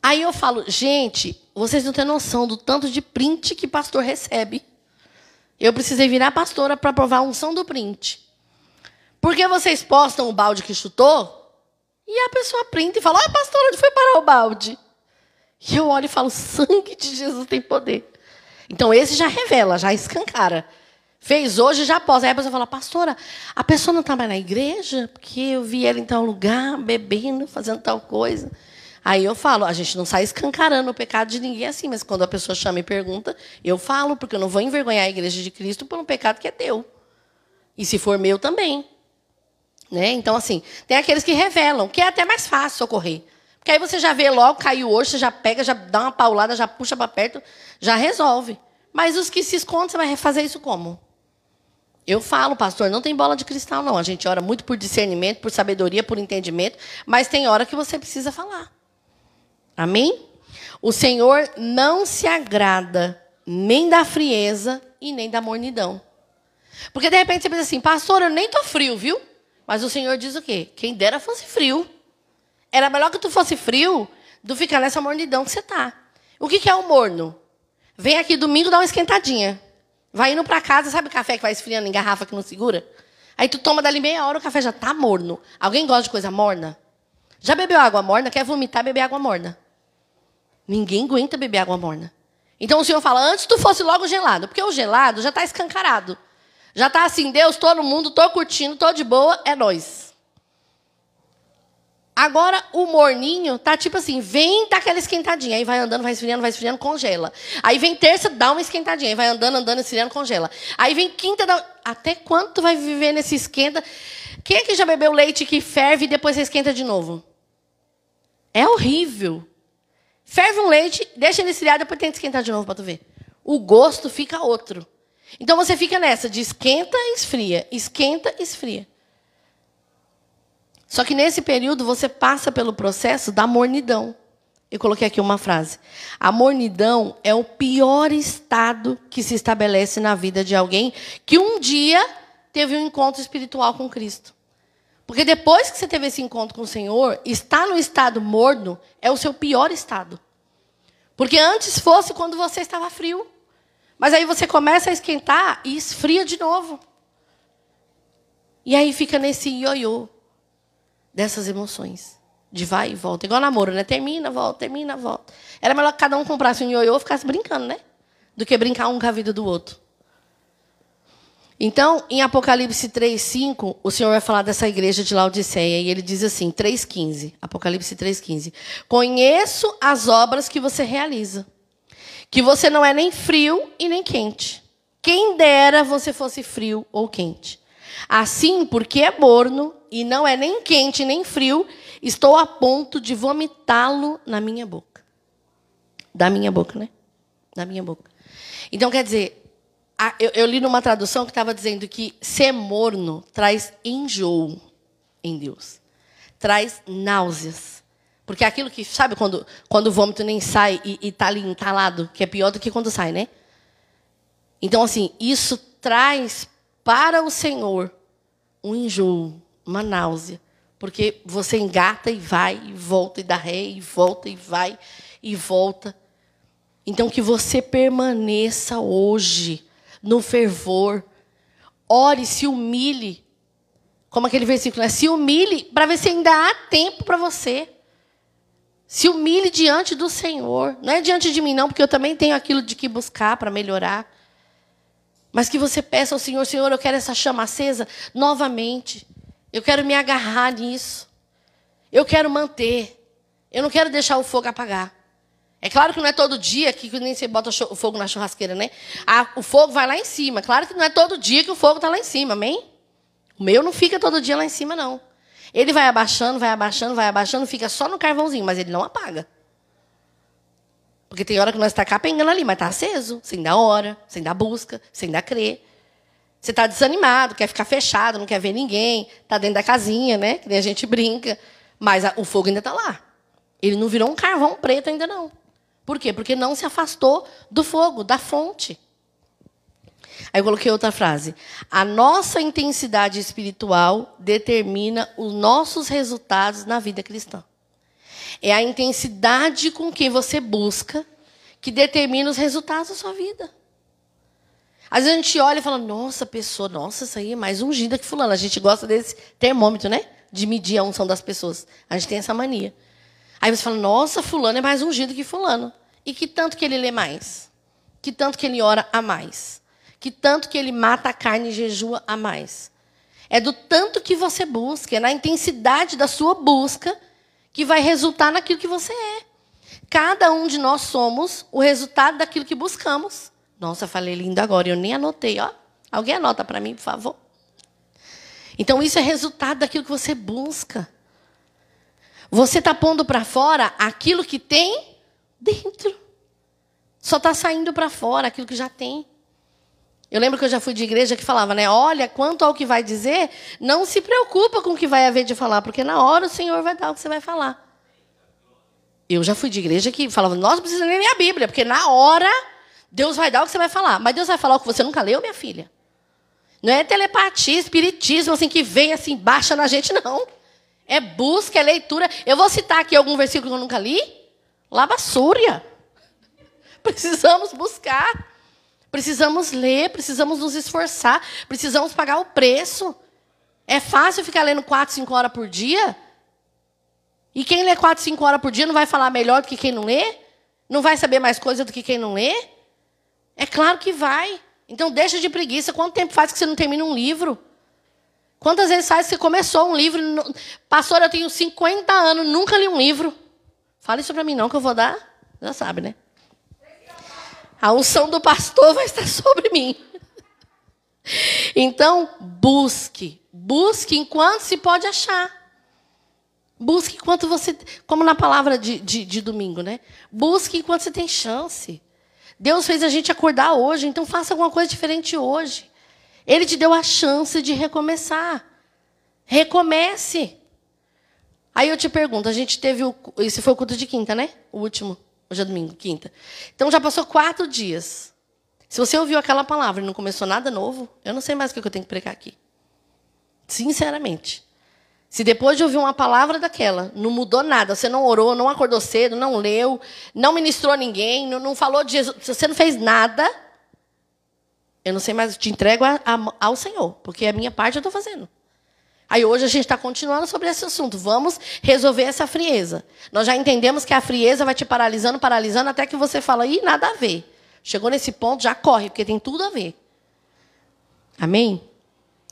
Aí eu falo, gente, vocês não têm noção do tanto de print que pastor recebe. Eu precisei virar pastora para provar a unção do print. Porque vocês postam o balde que chutou e a pessoa printa e fala: Ah, pastora, onde foi parar o balde? E eu olho e falo: sangue de Jesus tem poder. Então esse já revela, já escancara. Fez hoje, já posta. Aí a pessoa fala: Pastora, a pessoa não está mais na igreja porque eu vi ela em tal lugar, bebendo, fazendo tal coisa. Aí eu falo, a gente não sai escancarando o pecado de ninguém assim, mas quando a pessoa chama e pergunta, eu falo, porque eu não vou envergonhar a igreja de Cristo por um pecado que é teu. E se for meu também. Né? Então, assim, tem aqueles que revelam, que é até mais fácil socorrer. Porque aí você já vê logo, caiu hoje, você já pega, já dá uma paulada, já puxa para perto, já resolve. Mas os que se escondem, você vai fazer isso como? Eu falo, pastor, não tem bola de cristal, não. A gente ora muito por discernimento, por sabedoria, por entendimento, mas tem hora que você precisa falar. Amém? O Senhor não se agrada nem da frieza e nem da mornidão. Porque de repente você pensa assim, pastor, eu nem estou frio, viu? Mas o Senhor diz o quê? Quem dera fosse frio. Era melhor que tu fosse frio do que ficar nessa mornidão que você está. O que, que é o morno? Vem aqui domingo dar uma esquentadinha. Vai indo para casa, sabe o café que vai esfriando em garrafa que não segura? Aí tu toma dali meia hora, o café já está morno. Alguém gosta de coisa morna? Já bebeu água morna? Quer vomitar, beber água morna. Ninguém aguenta beber água morna. Então o Senhor fala, antes tu fosse logo gelado, porque o gelado já está escancarado. Já está assim, Deus, todo mundo, estou curtindo, estou de boa, é nós. Agora o morninho tá tipo assim, vem, dá aquela esquentadinha, aí vai andando, vai esfriando, vai esfriando, congela. Aí vem terça, dá uma esquentadinha, aí vai andando, andando, esfriando, congela. Aí vem quinta, dá... até quanto vai viver nesse esquenta? Quem é que já bebeu leite que ferve e depois você esquenta de novo? É horrível. Ferve um leite, deixa ele esfriar, depois que esquentar de novo para tu ver. O gosto fica outro. Então você fica nessa de esquenta, esfria, esquenta, esfria. Só que nesse período você passa pelo processo da mornidão. Eu coloquei aqui uma frase. A mornidão é o pior estado que se estabelece na vida de alguém que um dia teve um encontro espiritual com Cristo. Porque depois que você teve esse encontro com o Senhor, estar no estado morno é o seu pior estado. Porque antes fosse quando você estava frio. Mas aí você começa a esquentar e esfria de novo. E aí fica nesse ioiô dessas emoções. De vai e volta. Igual namoro, né? Termina, volta, termina, volta. Era melhor que cada um comprasse um ioiô e ficasse brincando, né? Do que brincar um com a vida do outro. Então, em Apocalipse 3:5, o Senhor vai falar dessa igreja de Laodiceia e ele diz assim, 3:15, Apocalipse 3:15. Conheço as obras que você realiza, que você não é nem frio e nem quente. Quem dera você fosse frio ou quente. Assim, porque é morno e não é nem quente nem frio, estou a ponto de vomitá-lo na minha boca. Da minha boca, né? Da minha boca. Então, quer dizer, eu, eu li numa tradução que estava dizendo que ser morno traz enjoo em Deus, traz náuseas. Porque aquilo que, sabe quando, quando o vômito nem sai e, está ali entalado, que é pior do que quando sai, né? Então, assim, isso traz para o Senhor um enjoo, uma náusea. Porque você engata e vai, e volta, e dá ré, e volta, e vai, e volta. Então, que você permaneça hoje no fervor. Ore, se humilhe. Como aquele versículo, né? Se humilhe para ver se ainda há tempo para você. Se humilhe diante do Senhor. Não é diante de mim, não, porque eu também tenho aquilo de que buscar para melhorar. Mas que você peça ao Senhor, Senhor, eu quero essa chama acesa novamente. Eu quero me agarrar nisso. Eu quero manter. Eu não quero deixar o fogo apagar. É claro que não é todo dia que nem você bota o fogo na churrasqueira, né? Ah, o fogo vai lá em cima. Claro que não é todo dia que o fogo está lá em cima, amém? O meu não fica todo dia lá em cima, não. Ele vai abaixando, vai abaixando, vai abaixando, fica só no carvãozinho, mas ele não apaga. Porque tem hora que nós está capengando ali, mas está aceso, sem dar hora, sem dar busca, sem dar crer. Você está desanimado, quer ficar fechado, não quer ver ninguém, está dentro da casinha, né? Que nem a gente brinca. Mas a, o fogo ainda está lá. Ele não virou um carvão preto ainda não. Por quê? Porque não se afastou do fogo, da fonte. Aí eu coloquei outra frase. A nossa intensidade espiritual determina os nossos resultados na vida cristã. É a intensidade com que você busca que determina os resultados da sua vida. Às vezes a gente olha e fala, nossa, pessoa, nossa, isso aí é mais ungida que fulano. A gente gosta desse termômetro, né? De medir a unção das pessoas. A gente tem essa mania. Aí você fala, nossa, fulano é mais ungido que fulano. E que tanto que ele lê mais? Que tanto que ele ora a mais? que tanto que ele mata a carne e jejua a mais. É do tanto que você busca, é na intensidade da sua busca que vai resultar naquilo que você é. Cada um de nós somos o resultado daquilo que buscamos. Nossa, falei lindo agora, eu nem anotei, ó. Alguém anota para mim, por favor. Então isso é resultado daquilo que você busca. Você está pondo para fora aquilo que tem dentro. Só está saindo para fora aquilo que já tem. Eu lembro que eu já fui de igreja que falava, né? Olha, quanto ao que vai dizer, não se preocupa com o que vai haver de falar, porque na hora o Senhor vai dar o que você vai falar. Eu já fui de igreja que falava, nós não precisamos nem ler a Bíblia, porque na hora Deus vai dar o que você vai falar. Mas Deus vai falar o que você nunca leu, minha filha. Não é telepatia, espiritismo, assim, que vem assim, baixa na gente, não. É busca, é leitura. Eu vou citar aqui algum versículo que eu nunca li. Labassúria. [LAUGHS] Precisamos buscar. Precisamos ler, precisamos nos esforçar, precisamos pagar o preço. É fácil ficar lendo 4, 5 horas por dia? E quem lê 4, 5 horas por dia não vai falar melhor do que quem não lê? Não vai saber mais coisa do que quem não lê? É claro que vai. Então deixa de preguiça. Quanto tempo faz que você não termina um livro? Quantas vezes faz que você começou um livro? Pastor, eu tenho 50 anos, nunca li um livro. Fala isso para mim não, que eu vou dar. Já sabe, né? A unção do pastor vai estar [LAUGHS] sobre mim. Então, busque. Busque enquanto se pode achar. Busque enquanto você. Como na palavra de, de, de, domingo, né? Busque enquanto você tem chance. Deus fez a gente acordar hoje, então faça alguma coisa diferente hoje. Ele te deu a chance de recomeçar. Recomece. Aí eu te pergunto, a gente teve o. Esse foi o culto de quinta, né? O último. Hoje é domingo, quinta. Então já passou quatro dias. Se você ouviu aquela palavra e não começou nada novo, eu não sei mais o que eu tenho que pregar aqui. Sinceramente. Se depois de ouvir uma palavra daquela, não mudou nada, você não orou, não acordou cedo, não leu, não ministrou ninguém, não, não falou de Jesus, você não fez nada, eu não sei mais, te entrego a, a, ao Senhor, porque a minha parte eu estou fazendo. Aí hoje a gente está continuando sobre esse assunto. Vamos resolver essa frieza. Nós já entendemos que a frieza vai te paralisando, paralisando, até que você fala, ih, nada a ver. Chegou nesse ponto, já corre, porque tem tudo a ver. Amém?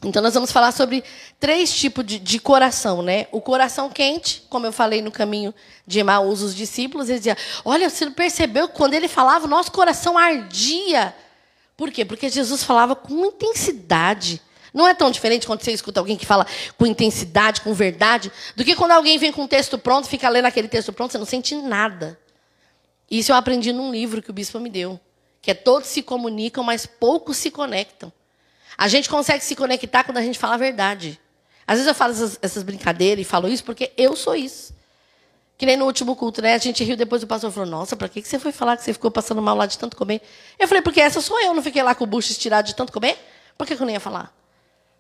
Então nós vamos falar sobre três tipos de, de, coração, né? O coração quente, como eu falei no caminho de Emaús, os discípulos, eles diziam, olha, você percebeu que quando ele falava, o nosso coração ardia. Por quê? Porque Jesus falava com intensidade. Não é tão diferente quando você escuta alguém que fala com intensidade, com verdade, do que quando alguém vem com um texto pronto, fica lendo aquele texto pronto, você não sente nada. Isso eu aprendi num livro que o bispo me deu, que é todos se comunicam, mas poucos se conectam. A gente consegue se conectar quando a gente fala a verdade. Às vezes eu falo essas, essas brincadeiras e falo isso porque eu sou isso. Que nem no último culto, né? A gente riu depois o pastor falou: Nossa, para que você foi falar que você ficou passando mal lá de tanto comer? Eu falei: Porque essa sou eu, não fiquei lá com o bucho estirado de tanto comer? Por que, eu não ia falar?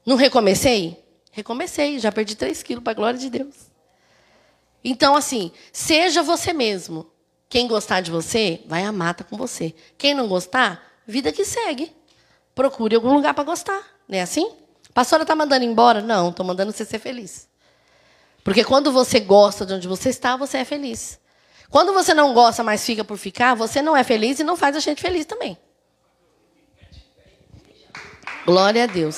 Não recomecei? Recomecei, já perdi 3 quilos, para glória de Deus. Então, assim, seja você mesmo. Quem gostar de você, vai amar, tá com você. Quem não gostar, vida que segue. Procure algum lugar para gostar. Não é assim? Pastora está mandando embora? Não, estou mandando você ser feliz. Porque quando você gosta de onde você está, você é feliz. Quando você não gosta, mas fica por ficar, você não é feliz e não faz a gente feliz também. Glória a Deus.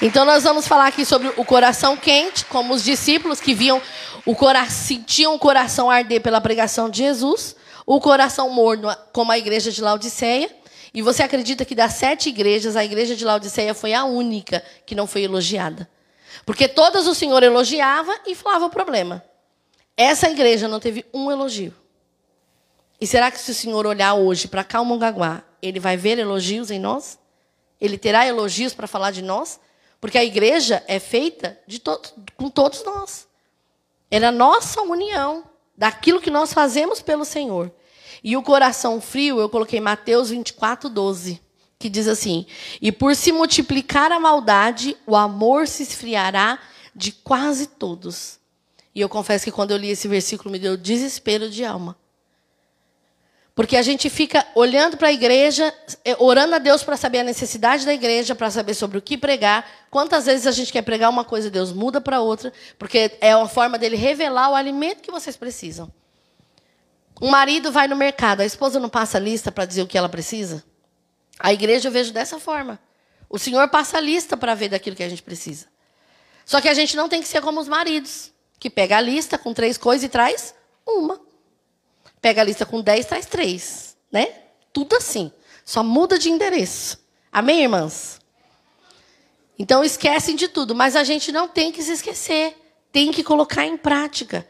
Então nós vamos falar aqui sobre o coração quente, como os discípulos que viam o coração, sentiam o coração arder pela pregação de Jesus, o coração morno, como a igreja de Laodiceia. E você acredita que das sete igrejas, a igreja de Laodiceia foi a única que não foi elogiada? Porque todas o Senhor elogiava e falava o problema. Essa igreja não teve um elogio. E será que se o Senhor olhar hoje para Calmongaguá, ele vai ver elogios em nós? Ele terá elogios para falar de nós? Porque a igreja é feita de to com todos nós. É a nossa união, daquilo que nós fazemos pelo Senhor. E o coração frio, eu coloquei Mateus 24, 12 que diz assim: E por se multiplicar a maldade, o amor se esfriará de quase todos. E eu confesso que quando eu li esse versículo me deu desespero de alma. Porque a gente fica olhando para a igreja, é, orando a Deus para saber a necessidade da igreja, para saber sobre o que pregar. Quantas vezes a gente quer pregar uma coisa, Deus muda para outra, porque é uma forma dele revelar o alimento que vocês precisam. Um marido vai no mercado, a esposa não passa a lista para dizer o que ela precisa? A igreja eu vejo dessa forma. O Senhor passa a lista para ver daquilo que a gente precisa. Só que a gente não tem que ser como os maridos, que pega a lista com três coisas e traz uma. Pega a lista com dez, traz três. Né? Tudo assim. Só muda de endereço. Amém, irmãs? Então esquecem de tudo, mas a gente não tem que se esquecer. Tem que colocar em prática.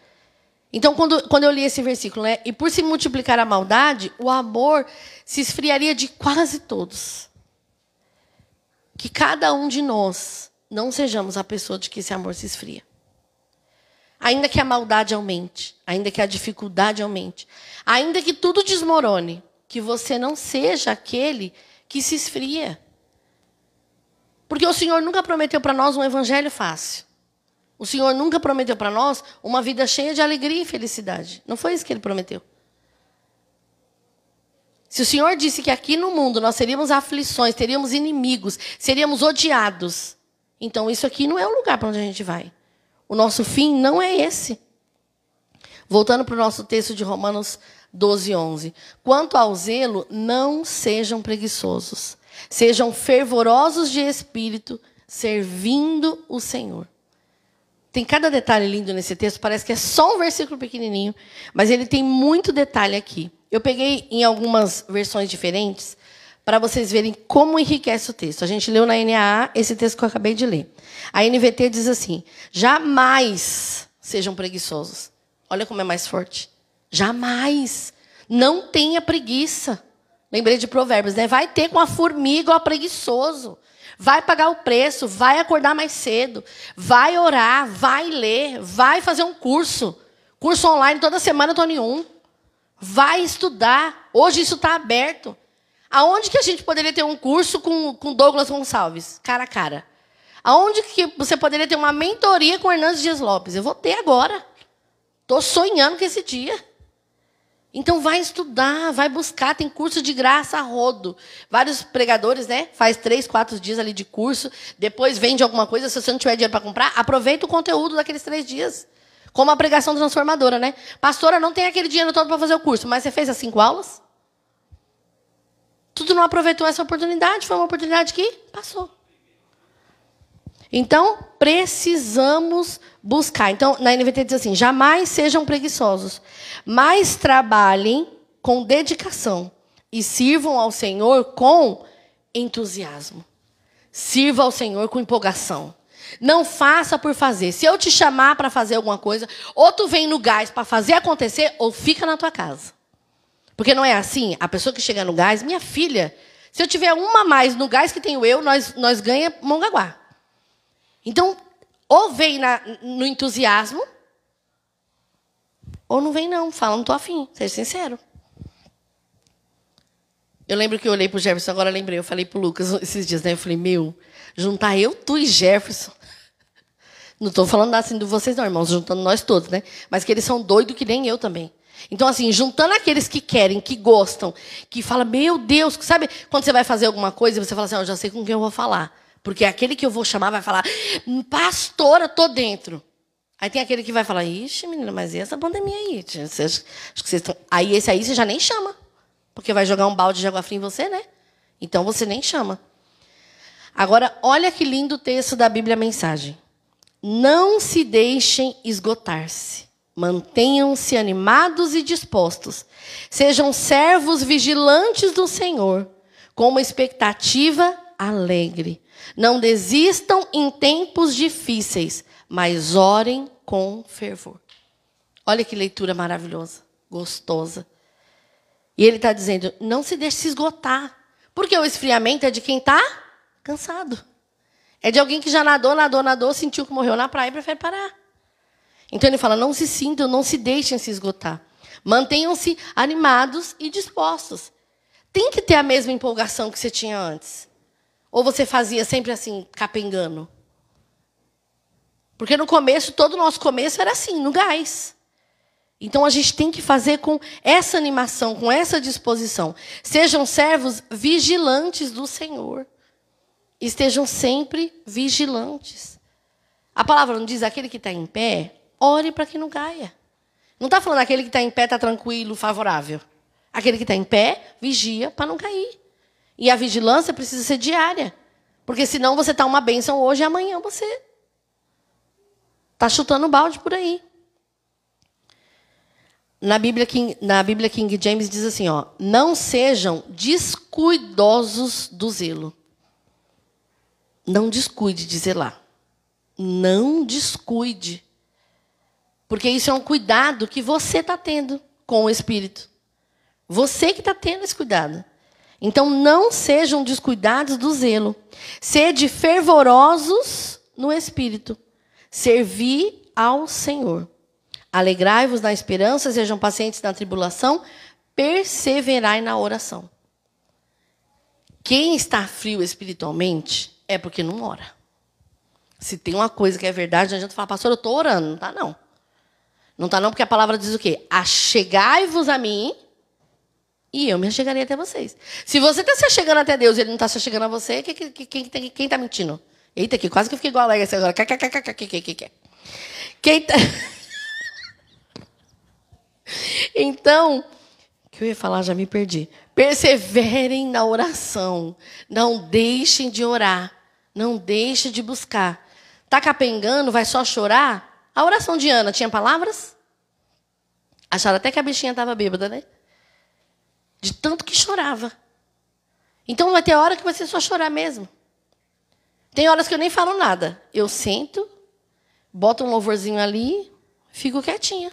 Então, quando, quando eu li esse versículo, né? E por se multiplicar a maldade, o amor se esfriaria de quase todos. Que cada um de nós não sejamos a pessoa de que esse amor se esfria. Ainda que a maldade aumente, ainda que a dificuldade aumente, ainda que tudo desmorone, que você não seja aquele que se esfria. Porque o Senhor nunca prometeu para nós um evangelho fácil. O Senhor nunca prometeu para nós uma vida cheia de alegria e felicidade. Não foi isso que ele prometeu. Se o Senhor disse que aqui no mundo nós teríamos aflições, teríamos inimigos, seríamos odiados, então isso aqui não é o lugar para onde a gente vai. O nosso fim não é esse. Voltando para o nosso texto de Romanos 12, 11. Quanto ao zelo, não sejam preguiçosos. Sejam fervorosos de espírito, servindo o Senhor. Tem cada detalhe lindo nesse texto, parece que é só um versículo pequenininho, mas ele tem muito detalhe aqui. Eu peguei em algumas versões diferentes para vocês verem como enriquece o texto. A gente leu na NAA esse texto que eu acabei de ler. A NVT diz assim: jamais sejam preguiçosos. Olha como é mais forte. Jamais. Não tenha preguiça. Lembrei de provérbios, né? Vai ter com a formiga o preguiçoso. Vai pagar o preço, vai acordar mais cedo, vai orar, vai ler, vai fazer um curso. Curso online toda semana, estou em um. Vai estudar. Hoje isso está aberto. Aonde que a gente poderia ter um curso com, com Douglas Gonçalves? Cara a cara. Aonde que você poderia ter uma mentoria com Hernandes Dias Lopes? Eu vou ter agora. Estou sonhando com esse dia. Então vai estudar, vai buscar, tem curso de graça a rodo. Vários pregadores, né? Faz três, quatro dias ali de curso, depois vende alguma coisa, se você não tiver dinheiro para comprar, aproveita o conteúdo daqueles três dias. Como a pregação transformadora, né? Pastora, não tem aquele dinheiro todo para fazer o curso, mas você fez as cinco aulas? Tudo não aproveitou essa oportunidade, foi uma oportunidade que passou. Então, precisamos buscar. Então, na NVT diz assim: jamais sejam preguiçosos, mas trabalhem com dedicação e sirvam ao Senhor com entusiasmo. Sirva ao Senhor com empolgação. Não faça por fazer. Se eu te chamar para fazer alguma coisa, ou tu vem no gás para fazer acontecer, ou fica na tua casa. Porque não é assim? A pessoa que chega no gás, minha filha, se eu tiver uma a mais no gás que tenho eu, nós, nós ganha Mongaguá. Então, ou vem na, no entusiasmo, Ou não vem, não. Fala, não tô afim. Seja sincero. Eu lembro que eu olhei pro Jefferson, agora lembrei, eu falei pro Lucas esses dias, né? Eu falei, meu, juntar eu, tu e Jefferson. Não estou falando assim de vocês, não, irmãos, juntando nós todos, né? Mas que eles são doidos que nem eu também. Então, assim, juntando aqueles que querem, que gostam, que falam, meu Deus, sabe quando você vai fazer alguma coisa e você fala assim, oh, eu já sei com quem eu vou falar. Porque aquele que eu vou chamar vai falar, pastora, tô dentro. Aí tem aquele que vai falar, ixi, menina, mas e essa pandemia aí? Acho que vocês estão... Aí esse aí você já nem chama. Porque vai jogar um balde de água fria em você, né? Então você nem chama. Agora, olha que lindo texto da Bíblia Mensagem. Não se deixem esgotar-se. Mantenham-se animados e dispostos. Sejam servos vigilantes do Senhor, com uma expectativa alegre. Não desistam em tempos difíceis, mas orem com fervor. Olha que leitura maravilhosa, gostosa. E ele está dizendo: não se deixe se esgotar. Porque o esfriamento é de quem está cansado. É de alguém que já nadou, nadou, nadou, sentiu que morreu na praia e prefere parar. Então ele fala: não se sintam, não se deixem se esgotar. Mantenham-se animados e dispostos. Tem que ter a mesma empolgação que você tinha antes. Ou você fazia sempre assim, capengando? Porque no começo, todo o nosso começo era assim, no gás. Então a gente tem que fazer com essa animação, com essa disposição. Sejam servos vigilantes do Senhor. Estejam sempre vigilantes. A palavra não diz aquele que está em pé, ore para que não caia. Não está falando aquele que está em pé está tranquilo, favorável. Aquele que está em pé, vigia para não cair. E a vigilância precisa ser diária. Porque senão você está uma bênção hoje e amanhã você está chutando balde por aí. Na Bíblia, King, na Bíblia King James diz assim: ó, não sejam descuidosos do zelo. Não descuide de zelar. Não descuide. Porque isso é um cuidado que você está tendo com o Espírito. Você que está tendo esse cuidado. Então, não sejam descuidados do zelo. Sede fervorosos no espírito. Servi ao Senhor. Alegrai-vos na esperança, sejam pacientes na tribulação, perseverai na oração. Quem está frio espiritualmente é porque não ora. Se tem uma coisa que é verdade, não adianta falar, pastor, eu estou orando. Não está, não. Não está, não, porque a palavra diz o quê? Achegai-vos a mim e eu me achegarei até vocês. Se você está se achegando até Deus e ele não está se achegando a você, quem está tá mentindo? Eita, que quase que eu fiquei igual a Alex agora. Quem está... [LAUGHS] Então, que eu ia falar, já me perdi. Perseverem na oração. Não deixem de orar. Não deixem de buscar. Está capengando, vai só chorar? A oração de Ana tinha palavras? Acharam até que a bichinha estava bêbada, né? De tanto que chorava. Então vai ter hora que vai ser só chorar mesmo. Tem horas que eu nem falo nada. Eu sento, boto um louvorzinho ali, fico quietinha.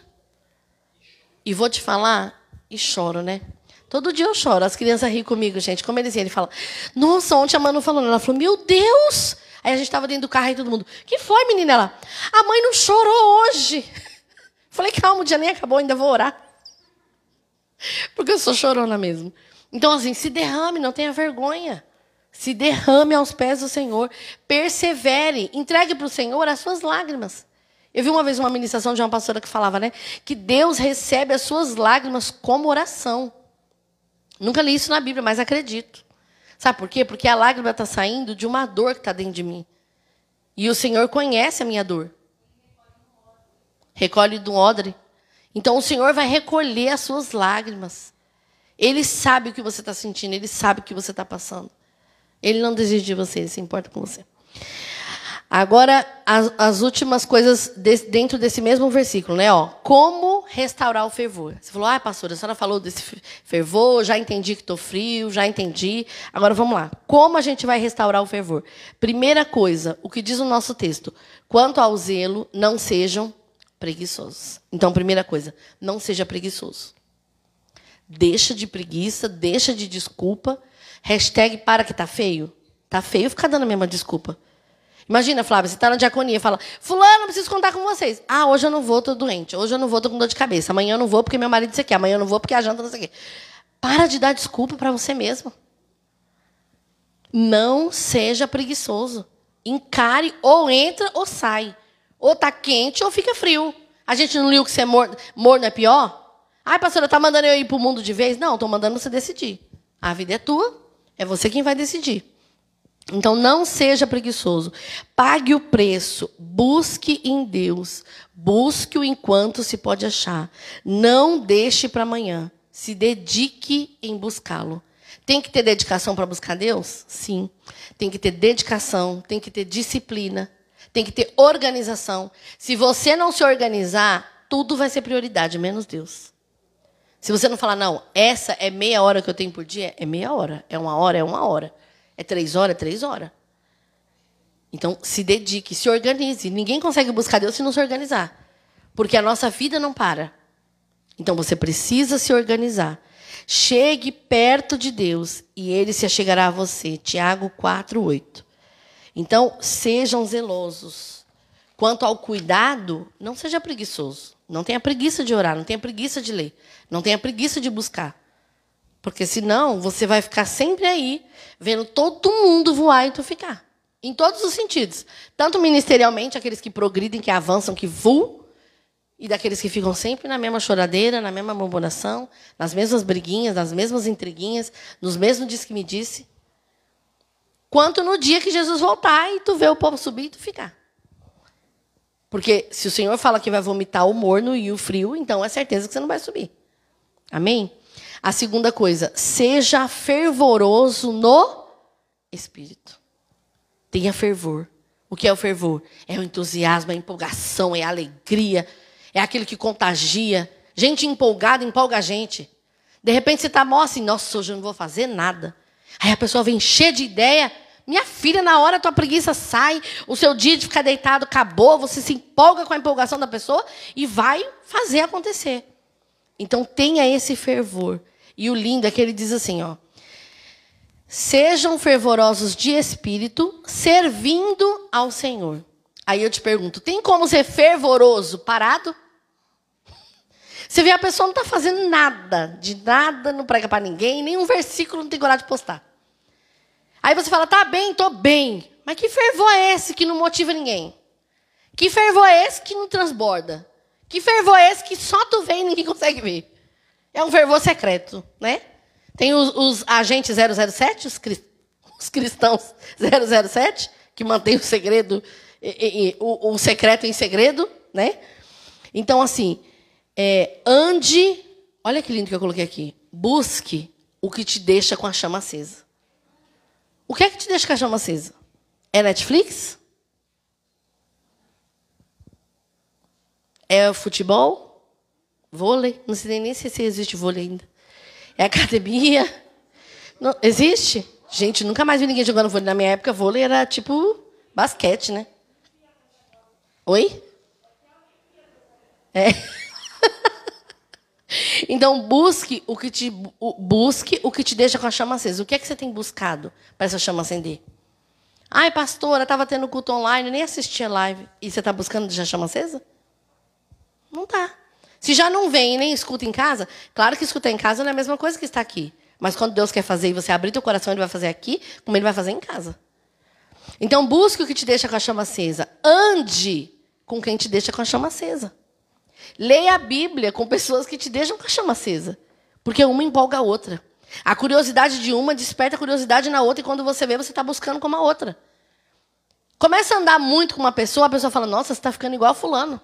E vou te falar, e choro, né? Todo dia eu choro. As crianças riem comigo, gente. Como eles iam, ele fala: Nossa, ontem a Manu falou. Ela falou: Meu Deus! Aí a gente estava dentro do carro e todo mundo: Que foi, menina? Ela: A mãe não chorou hoje. [LAUGHS] Falei: Calma, o dia nem acabou, ainda vou orar. [LAUGHS] Porque eu sou chorona mesmo. Então, assim, se derrame, não tenha vergonha. Se derrame aos pés do Senhor. Persevere. Entregue para o Senhor as suas lágrimas. Eu vi uma vez uma ministração de uma pastora que falava, né? Que Deus recebe as suas lágrimas como oração. Nunca li isso na Bíblia, mas acredito. Sabe por quê? Porque a lágrima está saindo de uma dor que está dentro de mim. E o Senhor conhece a minha dor. Recolhe do odre. Então o Senhor vai recolher as suas lágrimas. Ele sabe o que você está sentindo, ele sabe o que você está passando. Ele não desiste de você, ele se importa com você. Agora, as, as últimas coisas de, dentro desse mesmo versículo, né? Ó, como restaurar o fervor. Você falou, ah, pastora, a senhora falou desse fervor, já entendi que estou frio, já entendi. Agora vamos lá. Como a gente vai restaurar o fervor? Primeira coisa, o que diz o nosso texto: quanto ao zelo, não sejam preguiçosos. Então, primeira coisa, não seja preguiçoso. Deixa de preguiça, deixa de desculpa. Hashtag para que tá feio. Tá feio ficar dando a mesma desculpa. Imagina, Flávia, você está na diaconia e fala: Fulano, preciso contar com vocês. Ah, hoje eu não vou, estou doente. Hoje eu não vou, estou com dor de cabeça. Amanhã eu não vou porque meu marido disse aqui. Amanhã eu não vou porque a janta não sei o quê. Para de dar desculpa para você mesmo. Não seja preguiçoso. Encare, ou entra ou sai. Ou está quente ou fica frio. A gente não liu que ser morno, morno é pior? Ai, pastora, está mandando eu ir para o mundo de vez? Não, estou mandando você decidir. A vida é tua, é você quem vai decidir. Então não seja preguiçoso. Pague o preço. Busque em Deus. Busque-o enquanto se pode achar. Não deixe para amanhã. Se dedique em buscá-lo. Tem que ter dedicação para buscar Deus? Sim. Tem que ter dedicação, tem que ter disciplina, tem que ter organização. Se você não se organizar, tudo vai ser prioridade, menos Deus. Se você não falar, não, essa é meia hora que eu tenho por dia, é meia hora. É uma hora, é uma hora. É três horas, é três horas. Então, se dedique, se organize. Ninguém consegue buscar Deus se não se organizar. Porque a nossa vida não para. Então, você precisa se organizar. Chegue perto de Deus e ele se achegará a você. Tiago 4, 8. Então, sejam zelosos. Quanto ao cuidado, não seja preguiçoso. Não tenha preguiça de orar, não tenha preguiça de ler, não tenha preguiça de buscar. Porque senão você vai ficar sempre aí, vendo todo mundo voar e tu ficar. Em todos os sentidos. Tanto ministerialmente, aqueles que progridem, que avançam, que voam, e daqueles que ficam sempre na mesma choradeira, na mesma murmuração, nas mesmas briguinhas, nas mesmas intriguinhas, nos mesmos diz que me disse. Quanto no dia que Jesus voltar e tu vê o povo subir e tu ficar. Porque se o Senhor fala que vai vomitar o morno e o frio, então é certeza que você não vai subir. Amém? A segunda coisa, seja fervoroso no espírito. Tenha fervor. O que é o fervor? É o entusiasmo, é a empolgação, é a alegria, é aquele que contagia. Gente empolgada empolga a gente. De repente você está mó assim, nossa, hoje eu não vou fazer nada. Aí a pessoa vem cheia de ideia. Minha filha, na hora tua preguiça sai, o seu dia de ficar deitado acabou, você se empolga com a empolgação da pessoa e vai fazer acontecer. Então tenha esse fervor. E o lindo é que ele diz assim, ó: Sejam fervorosos de espírito, servindo ao Senhor. Aí eu te pergunto, tem como ser fervoroso parado? [LAUGHS] Você vê a pessoa não está fazendo nada, de nada, não prega para ninguém, nenhum versículo não tem coragem de postar. Aí você fala, tá bem, tô bem. Mas que fervor é esse que não motiva ninguém? Que fervor é esse que não transborda? Que fervor é esse que só tu vê e ninguém [LAUGHS] consegue ver? É um fervor secreto, né? Tem os, os agentes 007, os, cri, os cristãos 007, que mantêm o segredo, e, e, o, o secreto em segredo, né? Então, assim, é, ande. Olha que lindo que eu coloquei aqui. Busque o que te deixa com a chama acesa. O que é que te deixa com a chama acesa? É Netflix? É futebol? Vôlei? Não sei nem se existe vôlei ainda. É academia? Não, existe? Gente, nunca mais vi ninguém jogando vôlei. Na minha época, vôlei era tipo basquete, né? Oi? É. [LAUGHS] Então busque o que te busque o que te deixa com a chama acesa. O que é que você tem buscado para essa chama acender? Ai, pastora, estava tendo culto online, nem assistia live. E você está buscando a chama acesa? Não tá. Se já não vem e nem escuta em casa, claro que escutar em casa não é a mesma coisa que estar aqui. Mas quando Deus quer fazer e você abrir teu coração, Ele vai fazer aqui, como Ele vai fazer em casa. Então busque o que te deixa com a chama acesa. Ande com quem te deixa com a chama acesa. Leia a Bíblia com pessoas que te deixam com a chama acesa. Porque uma empolga a outra. A curiosidade de uma desperta a curiosidade na outra, e quando você vê, você está buscando como a outra. Começa a andar muito com uma pessoa, a pessoa fala, nossa, você está ficando igual a fulano.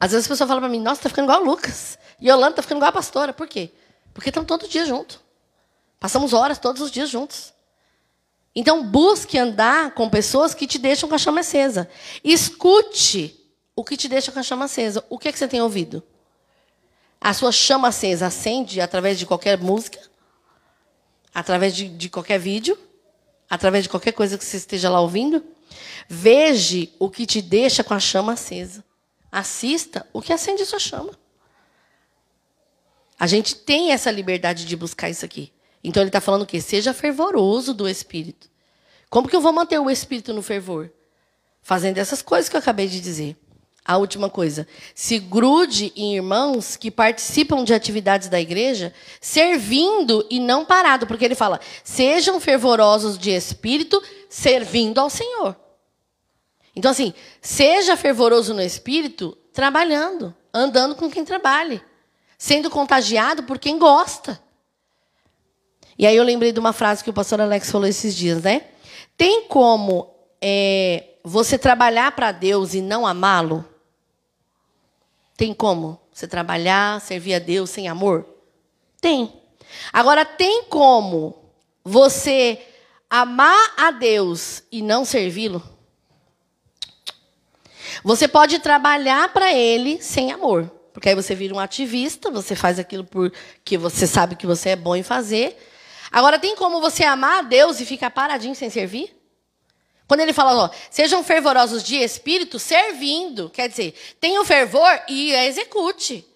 Às vezes a pessoa fala para mim, nossa, está ficando igual a Lucas. E Yolanda está ficando igual a pastora. Por quê? Porque estão todo dia juntos. Passamos horas todos os dias juntos. Então, busque andar com pessoas que te deixam com a chama acesa. Escute o que te deixa com a chama acesa. O que, é que você tem ouvido? A sua chama acesa acende através de qualquer música, através de, de qualquer vídeo, através de qualquer coisa que você esteja lá ouvindo. Veja o que te deixa com a chama acesa. Assista o que acende sua chama. A gente tem essa liberdade de buscar isso aqui. Então ele está falando o quê? Seja fervoroso do espírito. Como que eu vou manter o espírito no fervor? Fazendo essas coisas que eu acabei de dizer. A última coisa, se grude em irmãos que participam de atividades da igreja, servindo e não parado, porque ele fala: sejam fervorosos de espírito, servindo ao Senhor. Então, assim, seja fervoroso no espírito, trabalhando, andando com quem trabalhe, sendo contagiado por quem gosta. E aí eu lembrei de uma frase que o pastor Alex falou esses dias, né? Tem como é, você trabalhar para Deus e não amá-lo? Tem como você trabalhar, servir a Deus sem amor? Tem. Agora, tem como você amar a Deus e não servi-lo? Você pode trabalhar para Ele sem amor. Porque aí você vira um ativista, você faz aquilo porque você sabe que você é bom em fazer, Agora, tem como você amar a Deus e ficar paradinho sem servir? Quando ele fala, ó, sejam fervorosos de espírito, servindo. Quer dizer, tenha o fervor e execute.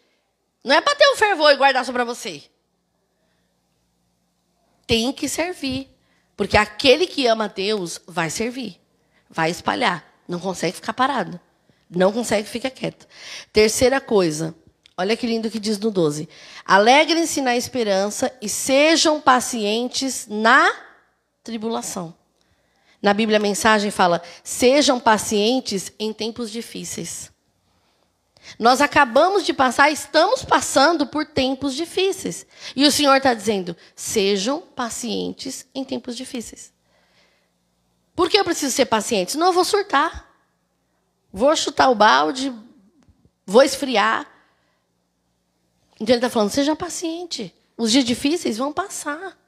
Não é para ter o fervor e guardar só para você. Tem que servir. Porque aquele que ama Deus vai servir. Vai espalhar. Não consegue ficar parado. Não consegue ficar quieto. Terceira coisa, Olha que lindo que diz no 12. Alegrem-se na esperança e sejam pacientes na tribulação. Na Bíblia a mensagem fala: sejam pacientes em tempos difíceis. Nós acabamos de passar, estamos passando por tempos difíceis. E o Senhor está dizendo: sejam pacientes em tempos difíceis. Por que eu preciso ser paciente? Senão eu vou surtar. Vou chutar o balde, vou esfriar. Então ele está falando, seja paciente. Os dias difíceis vão passar.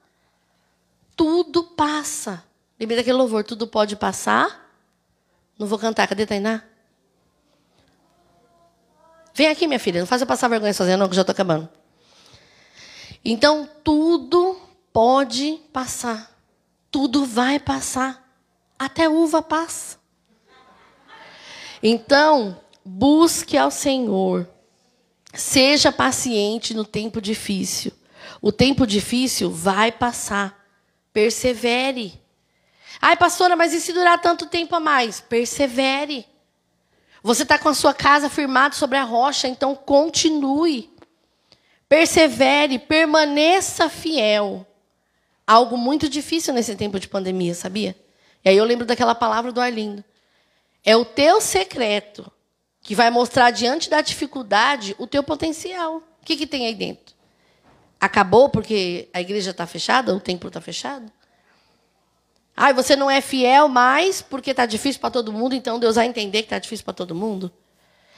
Tudo passa. Lembra daquele louvor, tudo pode passar? Não vou cantar, cadê Tainá? Vem aqui, minha filha, não faça passar vergonha sozinha, não, que já estou acabando. Então, tudo pode passar. Tudo vai passar. Até uva passa. Então, busque ao Senhor Seja paciente no tempo difícil. O tempo difícil vai passar. Persevere. Ai, pastora, mas e se durar tanto tempo a mais? Persevere. Você está com a sua casa firmada sobre a rocha, então continue. Persevere, permaneça fiel. Algo muito difícil nesse tempo de pandemia, sabia? E aí eu lembro daquela palavra do Arlindo. É o teu secreto que vai mostrar diante da dificuldade o teu potencial. O que, que tem aí dentro? Acabou porque a igreja está fechada, o templo está fechado? Ah, você não é fiel mais porque está difícil para todo mundo, então Deus vai entender que está difícil para todo mundo?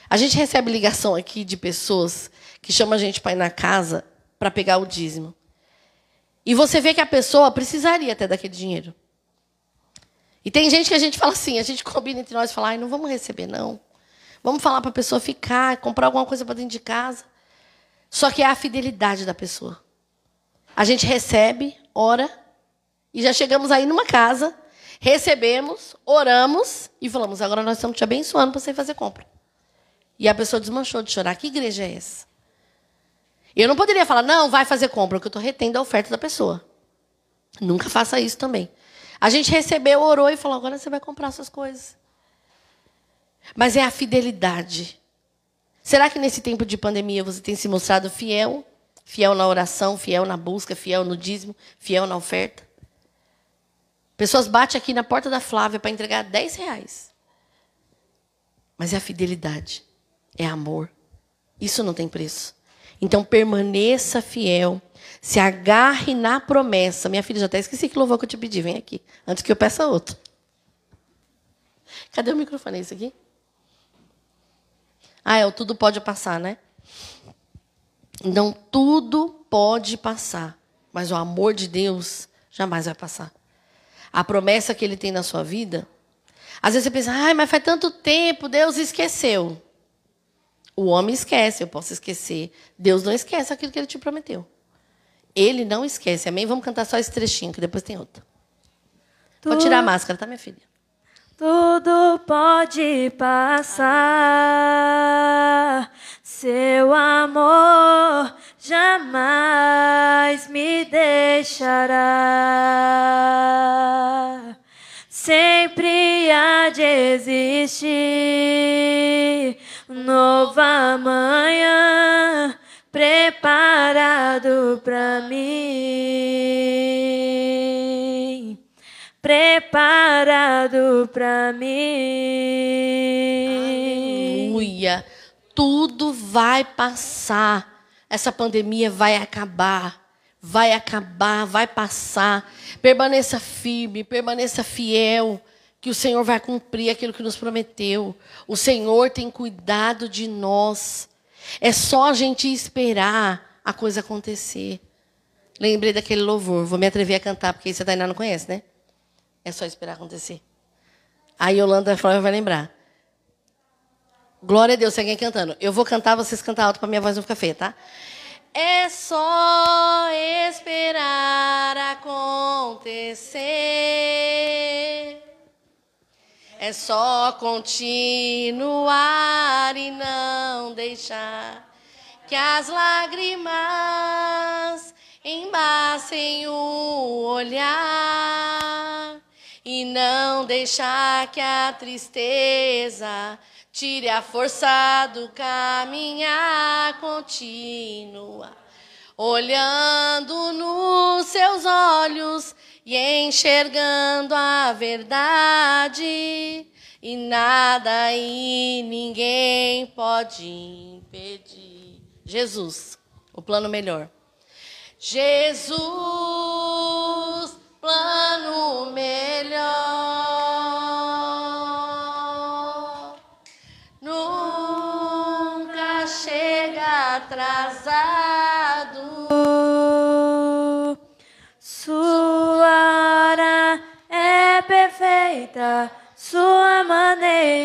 A gente recebe ligação aqui de pessoas que chamam a gente para ir na casa para pegar o dízimo. E você vê que a pessoa precisaria até daquele dinheiro. E tem gente que a gente fala assim, a gente combina entre nós e fala, ai, não vamos receber, não. Vamos falar para a pessoa ficar, comprar alguma coisa para dentro de casa. Só que é a fidelidade da pessoa. A gente recebe, ora, e já chegamos aí numa casa, recebemos, oramos e falamos: agora nós estamos te abençoando para você fazer compra. E a pessoa desmanchou de chorar. Que igreja é essa? Eu não poderia falar, não, vai fazer compra, porque eu estou retendo a oferta da pessoa. Nunca faça isso também. A gente recebeu, orou e falou: agora você vai comprar suas coisas mas é a fidelidade. Será que nesse tempo de pandemia você tem se mostrado fiel? Fiel na oração, fiel na busca, fiel no dízimo, fiel na oferta? Pessoas batem aqui na porta da Flávia para entregar 10 reais. Mas é a fidelidade, é amor. Isso não tem preço. Então permaneça fiel, se agarre na promessa. Minha filha já até esqueci que louvor que eu te pedi, vem aqui, antes que eu peça outro. Cadê o microfone? É aqui? Ah, é, o tudo pode passar, né? Então, tudo pode passar. Mas o amor de Deus jamais vai passar. A promessa que ele tem na sua vida. Às vezes você pensa, ai, mas faz tanto tempo, Deus esqueceu. O homem esquece, eu posso esquecer. Deus não esquece aquilo que ele te prometeu. Ele não esquece. Amém? Vamos cantar só esse trechinho, que depois tem outro. Pode tirar a máscara, tá, minha filha? Tudo pode passar, seu amor jamais me deixará. existe um novo amanhã preparado para mim. Preparado para mim. Aleluia. Tudo vai passar. Essa pandemia vai acabar. Vai acabar, vai passar. Permaneça firme, permaneça fiel, que o Senhor vai cumprir aquilo que nos prometeu. O Senhor tem cuidado de nós. É só a gente esperar a coisa acontecer. Lembrei daquele louvor. Vou me atrever a cantar, porque você ainda não conhece, né? É só esperar acontecer. A Yolanda Flávia vai lembrar. Glória a Deus, tem alguém cantando. Eu vou cantar, vocês cantam alto para minha voz não ficar feia, tá? É só esperar acontecer. É só continuar e não deixar que as lágrimas embacem o olhar e não deixar que a tristeza Tire a força do caminhar. Contínua, olhando nos seus olhos e enxergando a verdade. E nada e ninguém pode impedir. Jesus, o plano melhor. Jesus, plano melhor. atrasado.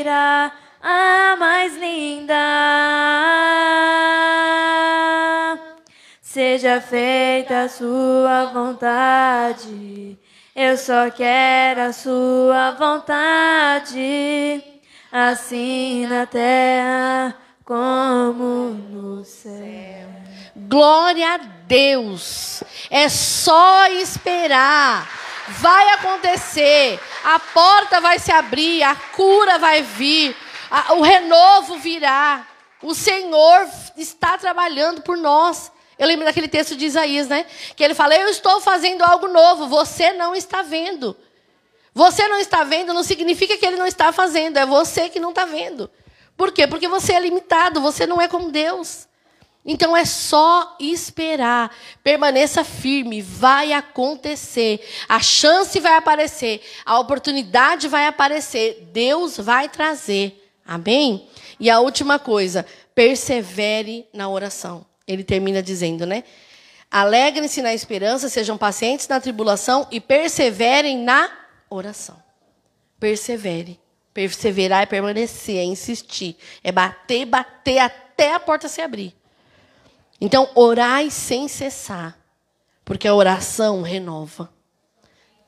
Maneira a mais linda. Seja feita a sua vontade, eu só quero a sua vontade, assim na terra como no céu. Glória a Deus. É só esperar. Vai acontecer. A porta vai se abrir, a cura vai vir, a, o renovo virá. O Senhor está trabalhando por nós. Eu lembro daquele texto de Isaías, né? Que ele fala: Eu estou fazendo algo novo, você não está vendo. Você não está vendo não significa que ele não está fazendo, é você que não está vendo. Por quê? Porque você é limitado, você não é como Deus. Então é só esperar. Permaneça firme, vai acontecer. A chance vai aparecer, a oportunidade vai aparecer, Deus vai trazer. Amém? E a última coisa, persevere na oração. Ele termina dizendo, né? Alegrem-se na esperança, sejam pacientes na tribulação e perseverem na oração. Persevere. Perseverar é permanecer, é insistir, é bater, bater até a porta se abrir. Então, orai sem cessar, porque a oração renova.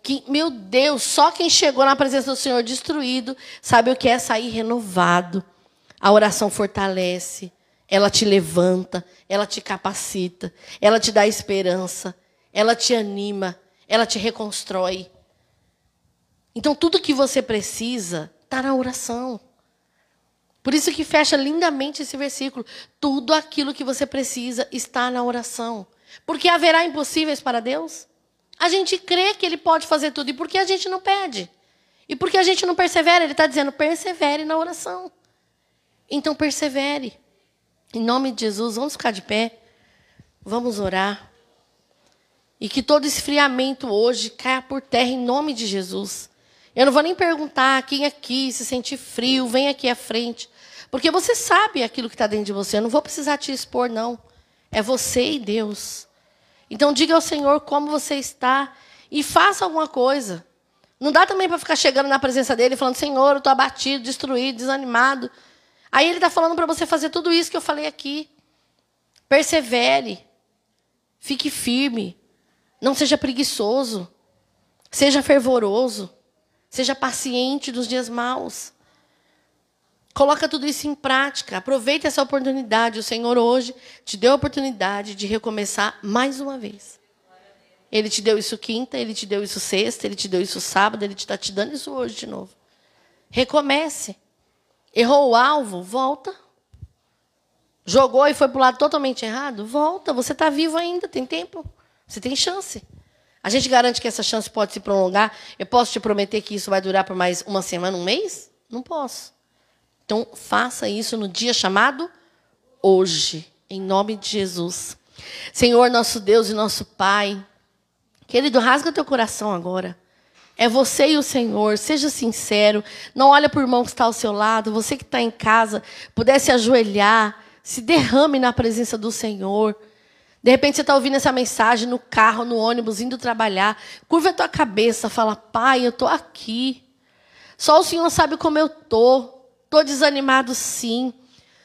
Que, meu Deus, só quem chegou na presença do Senhor destruído sabe o que é sair renovado. A oração fortalece, ela te levanta, ela te capacita, ela te dá esperança, ela te anima, ela te reconstrói. Então, tudo que você precisa está na oração. Por isso que fecha lindamente esse versículo. Tudo aquilo que você precisa está na oração. Porque haverá impossíveis para Deus? A gente crê que Ele pode fazer tudo. E por que a gente não pede? E por que a gente não persevera? Ele está dizendo, persevere na oração. Então persevere. Em nome de Jesus, vamos ficar de pé. Vamos orar. E que todo esfriamento hoje caia por terra em nome de Jesus. Eu não vou nem perguntar quem aqui se sente frio, vem aqui à frente. Porque você sabe aquilo que está dentro de você. Eu não vou precisar te expor, não. É você e Deus. Então diga ao Senhor como você está e faça alguma coisa. Não dá também para ficar chegando na presença dele falando, Senhor, eu estou abatido, destruído, desanimado. Aí ele está falando para você fazer tudo isso que eu falei aqui. Persevere. Fique firme. Não seja preguiçoso. Seja fervoroso. Seja paciente nos dias maus. Coloca tudo isso em prática. Aproveite essa oportunidade. O Senhor hoje te deu a oportunidade de recomeçar mais uma vez. Ele te deu isso quinta, ele te deu isso sexta, ele te deu isso sábado, ele está te dando isso hoje de novo. Recomece. Errou o alvo? Volta. Jogou e foi para o lado totalmente errado? Volta. Você está vivo ainda, tem tempo. Você tem chance. A gente garante que essa chance pode se prolongar. Eu posso te prometer que isso vai durar por mais uma semana, um mês? Não posso. Então, faça isso no dia chamado hoje, em nome de Jesus. Senhor, nosso Deus e nosso Pai, querido, rasga teu coração agora. É você e o Senhor, seja sincero, não olha por irmão que está ao seu lado, você que está em casa, pudesse ajoelhar, se derrame na presença do Senhor. De repente você está ouvindo essa mensagem no carro, no ônibus, indo trabalhar, curva a tua cabeça, fala, Pai, eu estou aqui. Só o Senhor sabe como eu estou. Estou desanimado sim.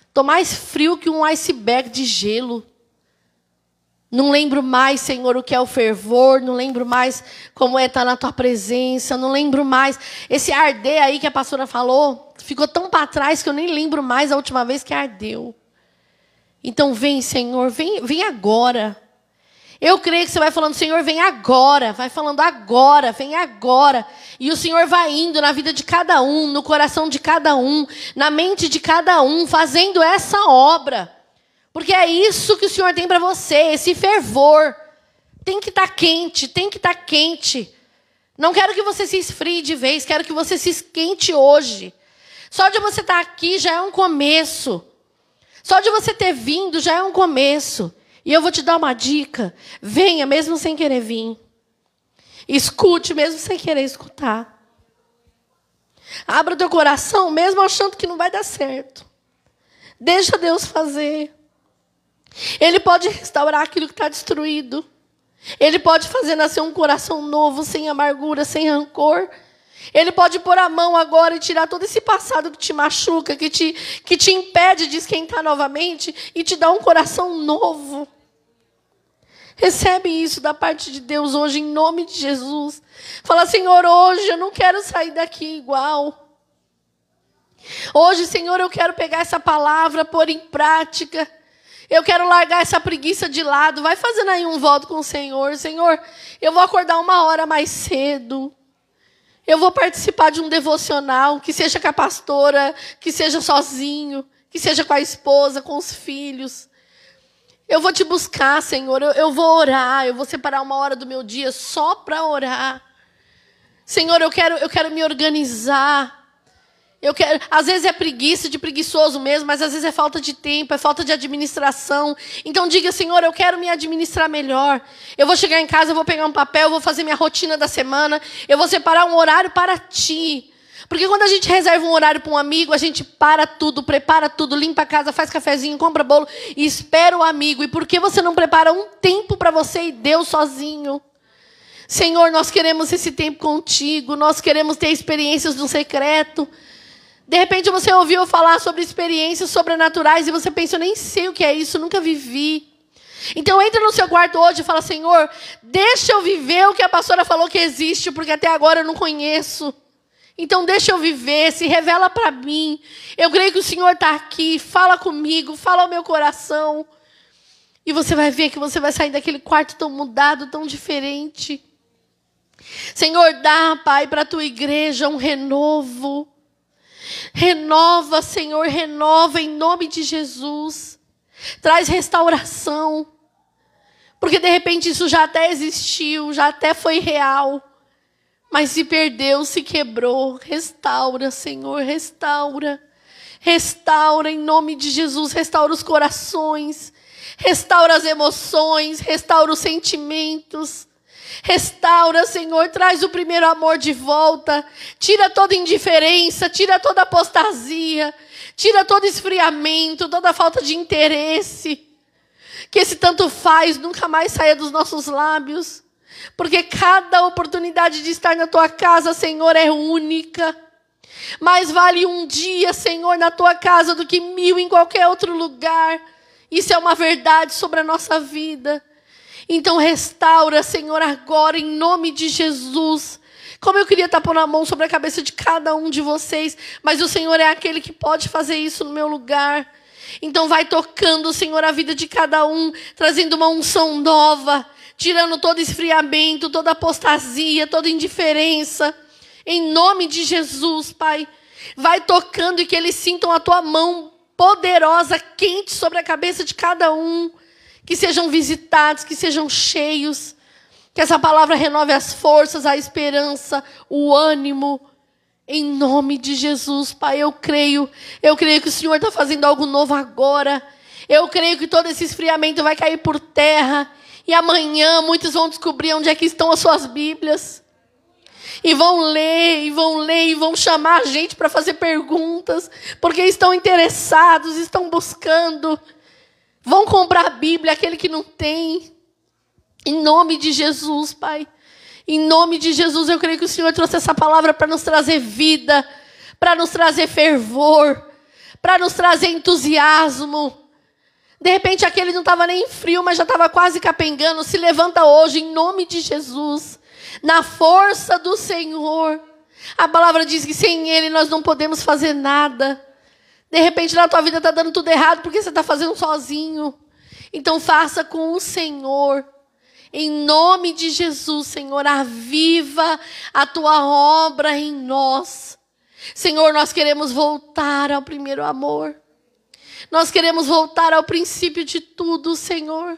Estou mais frio que um iceberg de gelo. Não lembro mais, Senhor, o que é o fervor, não lembro mais como é estar na tua presença, não lembro mais. Esse arder aí que a pastora falou, ficou tão para trás que eu nem lembro mais a última vez que ardeu. Então vem, Senhor, vem, vem agora. Eu creio que você vai falando, Senhor, vem agora. Vai falando agora, vem agora. E o Senhor vai indo na vida de cada um, no coração de cada um, na mente de cada um, fazendo essa obra. Porque é isso que o Senhor tem para você, esse fervor. Tem que estar tá quente, tem que estar tá quente. Não quero que você se esfrie de vez, quero que você se esquente hoje. Só de você estar tá aqui já é um começo. Só de você ter vindo já é um começo. E eu vou te dar uma dica: venha mesmo sem querer vir. Escute mesmo sem querer escutar. Abra o teu coração mesmo achando que não vai dar certo. Deixa Deus fazer. Ele pode restaurar aquilo que está destruído. Ele pode fazer nascer um coração novo, sem amargura, sem rancor. Ele pode pôr a mão agora e tirar todo esse passado que te machuca, que te, que te impede de esquentar novamente e te dar um coração novo. Recebe isso da parte de Deus hoje, em nome de Jesus. Fala, Senhor, hoje eu não quero sair daqui igual. Hoje, Senhor, eu quero pegar essa palavra, pôr em prática. Eu quero largar essa preguiça de lado. Vai fazendo aí um voto com o Senhor. Senhor, eu vou acordar uma hora mais cedo. Eu vou participar de um devocional, que seja com a pastora, que seja sozinho, que seja com a esposa, com os filhos. Eu vou te buscar, Senhor. Eu, eu vou orar. Eu vou separar uma hora do meu dia só para orar. Senhor, eu quero, eu quero me organizar. Eu quero, às vezes é preguiça de preguiçoso mesmo, mas às vezes é falta de tempo, é falta de administração. Então diga, Senhor, eu quero me administrar melhor. Eu vou chegar em casa, eu vou pegar um papel, eu vou fazer minha rotina da semana, eu vou separar um horário para ti. Porque quando a gente reserva um horário para um amigo, a gente para tudo, prepara tudo, limpa a casa, faz cafezinho, compra bolo e espera o amigo. E por que você não prepara um tempo para você e Deus sozinho? Senhor, nós queremos esse tempo contigo, nós queremos ter experiências no secreto. De repente você ouviu falar sobre experiências sobrenaturais e você pensa, eu nem sei o que é isso, nunca vivi. Então entra no seu quarto hoje e fala, Senhor, deixa eu viver o que a pastora falou que existe, porque até agora eu não conheço. Então deixa eu viver, se revela para mim. Eu creio que o Senhor está aqui, fala comigo, fala ao meu coração. E você vai ver que você vai sair daquele quarto tão mudado, tão diferente. Senhor, dá, Pai, para a tua igreja um renovo. Renova, Senhor, renova em nome de Jesus. Traz restauração. Porque de repente isso já até existiu, já até foi real. Mas se perdeu, se quebrou. Restaura, Senhor, restaura. Restaura em nome de Jesus, restaura os corações, restaura as emoções, restaura os sentimentos. Restaura, Senhor, traz o primeiro amor de volta. Tira toda indiferença, tira toda apostasia, tira todo esfriamento, toda falta de interesse. Que esse tanto faz nunca mais saia dos nossos lábios. Porque cada oportunidade de estar na tua casa, Senhor, é única. Mais vale um dia, Senhor, na tua casa do que mil em qualquer outro lugar. Isso é uma verdade sobre a nossa vida. Então restaura, Senhor, agora em nome de Jesus. Como eu queria estar pondo a mão sobre a cabeça de cada um de vocês, mas o Senhor é aquele que pode fazer isso no meu lugar. Então vai tocando, Senhor, a vida de cada um, trazendo uma unção nova, tirando todo esfriamento, toda apostasia, toda indiferença. Em nome de Jesus, Pai. Vai tocando e que eles sintam a tua mão poderosa, quente sobre a cabeça de cada um. Que sejam visitados, que sejam cheios. Que essa palavra renove as forças, a esperança, o ânimo. Em nome de Jesus, Pai, eu creio. Eu creio que o Senhor está fazendo algo novo agora. Eu creio que todo esse esfriamento vai cair por terra. E amanhã muitos vão descobrir onde é que estão as suas Bíblias. E vão ler, e vão ler, e vão chamar a gente para fazer perguntas, porque estão interessados, estão buscando. Vão comprar a Bíblia, aquele que não tem. Em nome de Jesus, Pai. Em nome de Jesus, eu creio que o Senhor trouxe essa palavra para nos trazer vida, para nos trazer fervor, para nos trazer entusiasmo. De repente, aquele não estava nem frio, mas já estava quase capengando. Se levanta hoje, em nome de Jesus na força do Senhor. A palavra diz que sem Ele nós não podemos fazer nada. De repente na tua vida está dando tudo errado porque você está fazendo sozinho. Então faça com o Senhor. Em nome de Jesus, Senhor, aviva a tua obra em nós. Senhor, nós queremos voltar ao primeiro amor. Nós queremos voltar ao princípio de tudo, Senhor.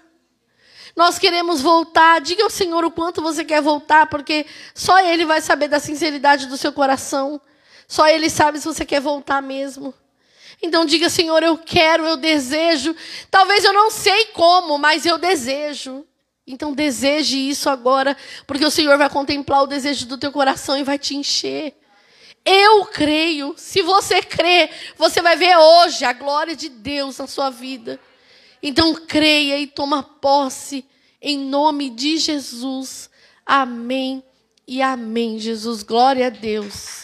Nós queremos voltar. Diga ao Senhor o quanto você quer voltar, porque só Ele vai saber da sinceridade do seu coração. Só Ele sabe se você quer voltar mesmo. Então diga, Senhor, eu quero, eu desejo. Talvez eu não sei como, mas eu desejo. Então deseje isso agora, porque o Senhor vai contemplar o desejo do teu coração e vai te encher. Eu creio. Se você crê, você vai ver hoje a glória de Deus na sua vida. Então creia e toma posse em nome de Jesus. Amém e amém. Jesus, glória a Deus.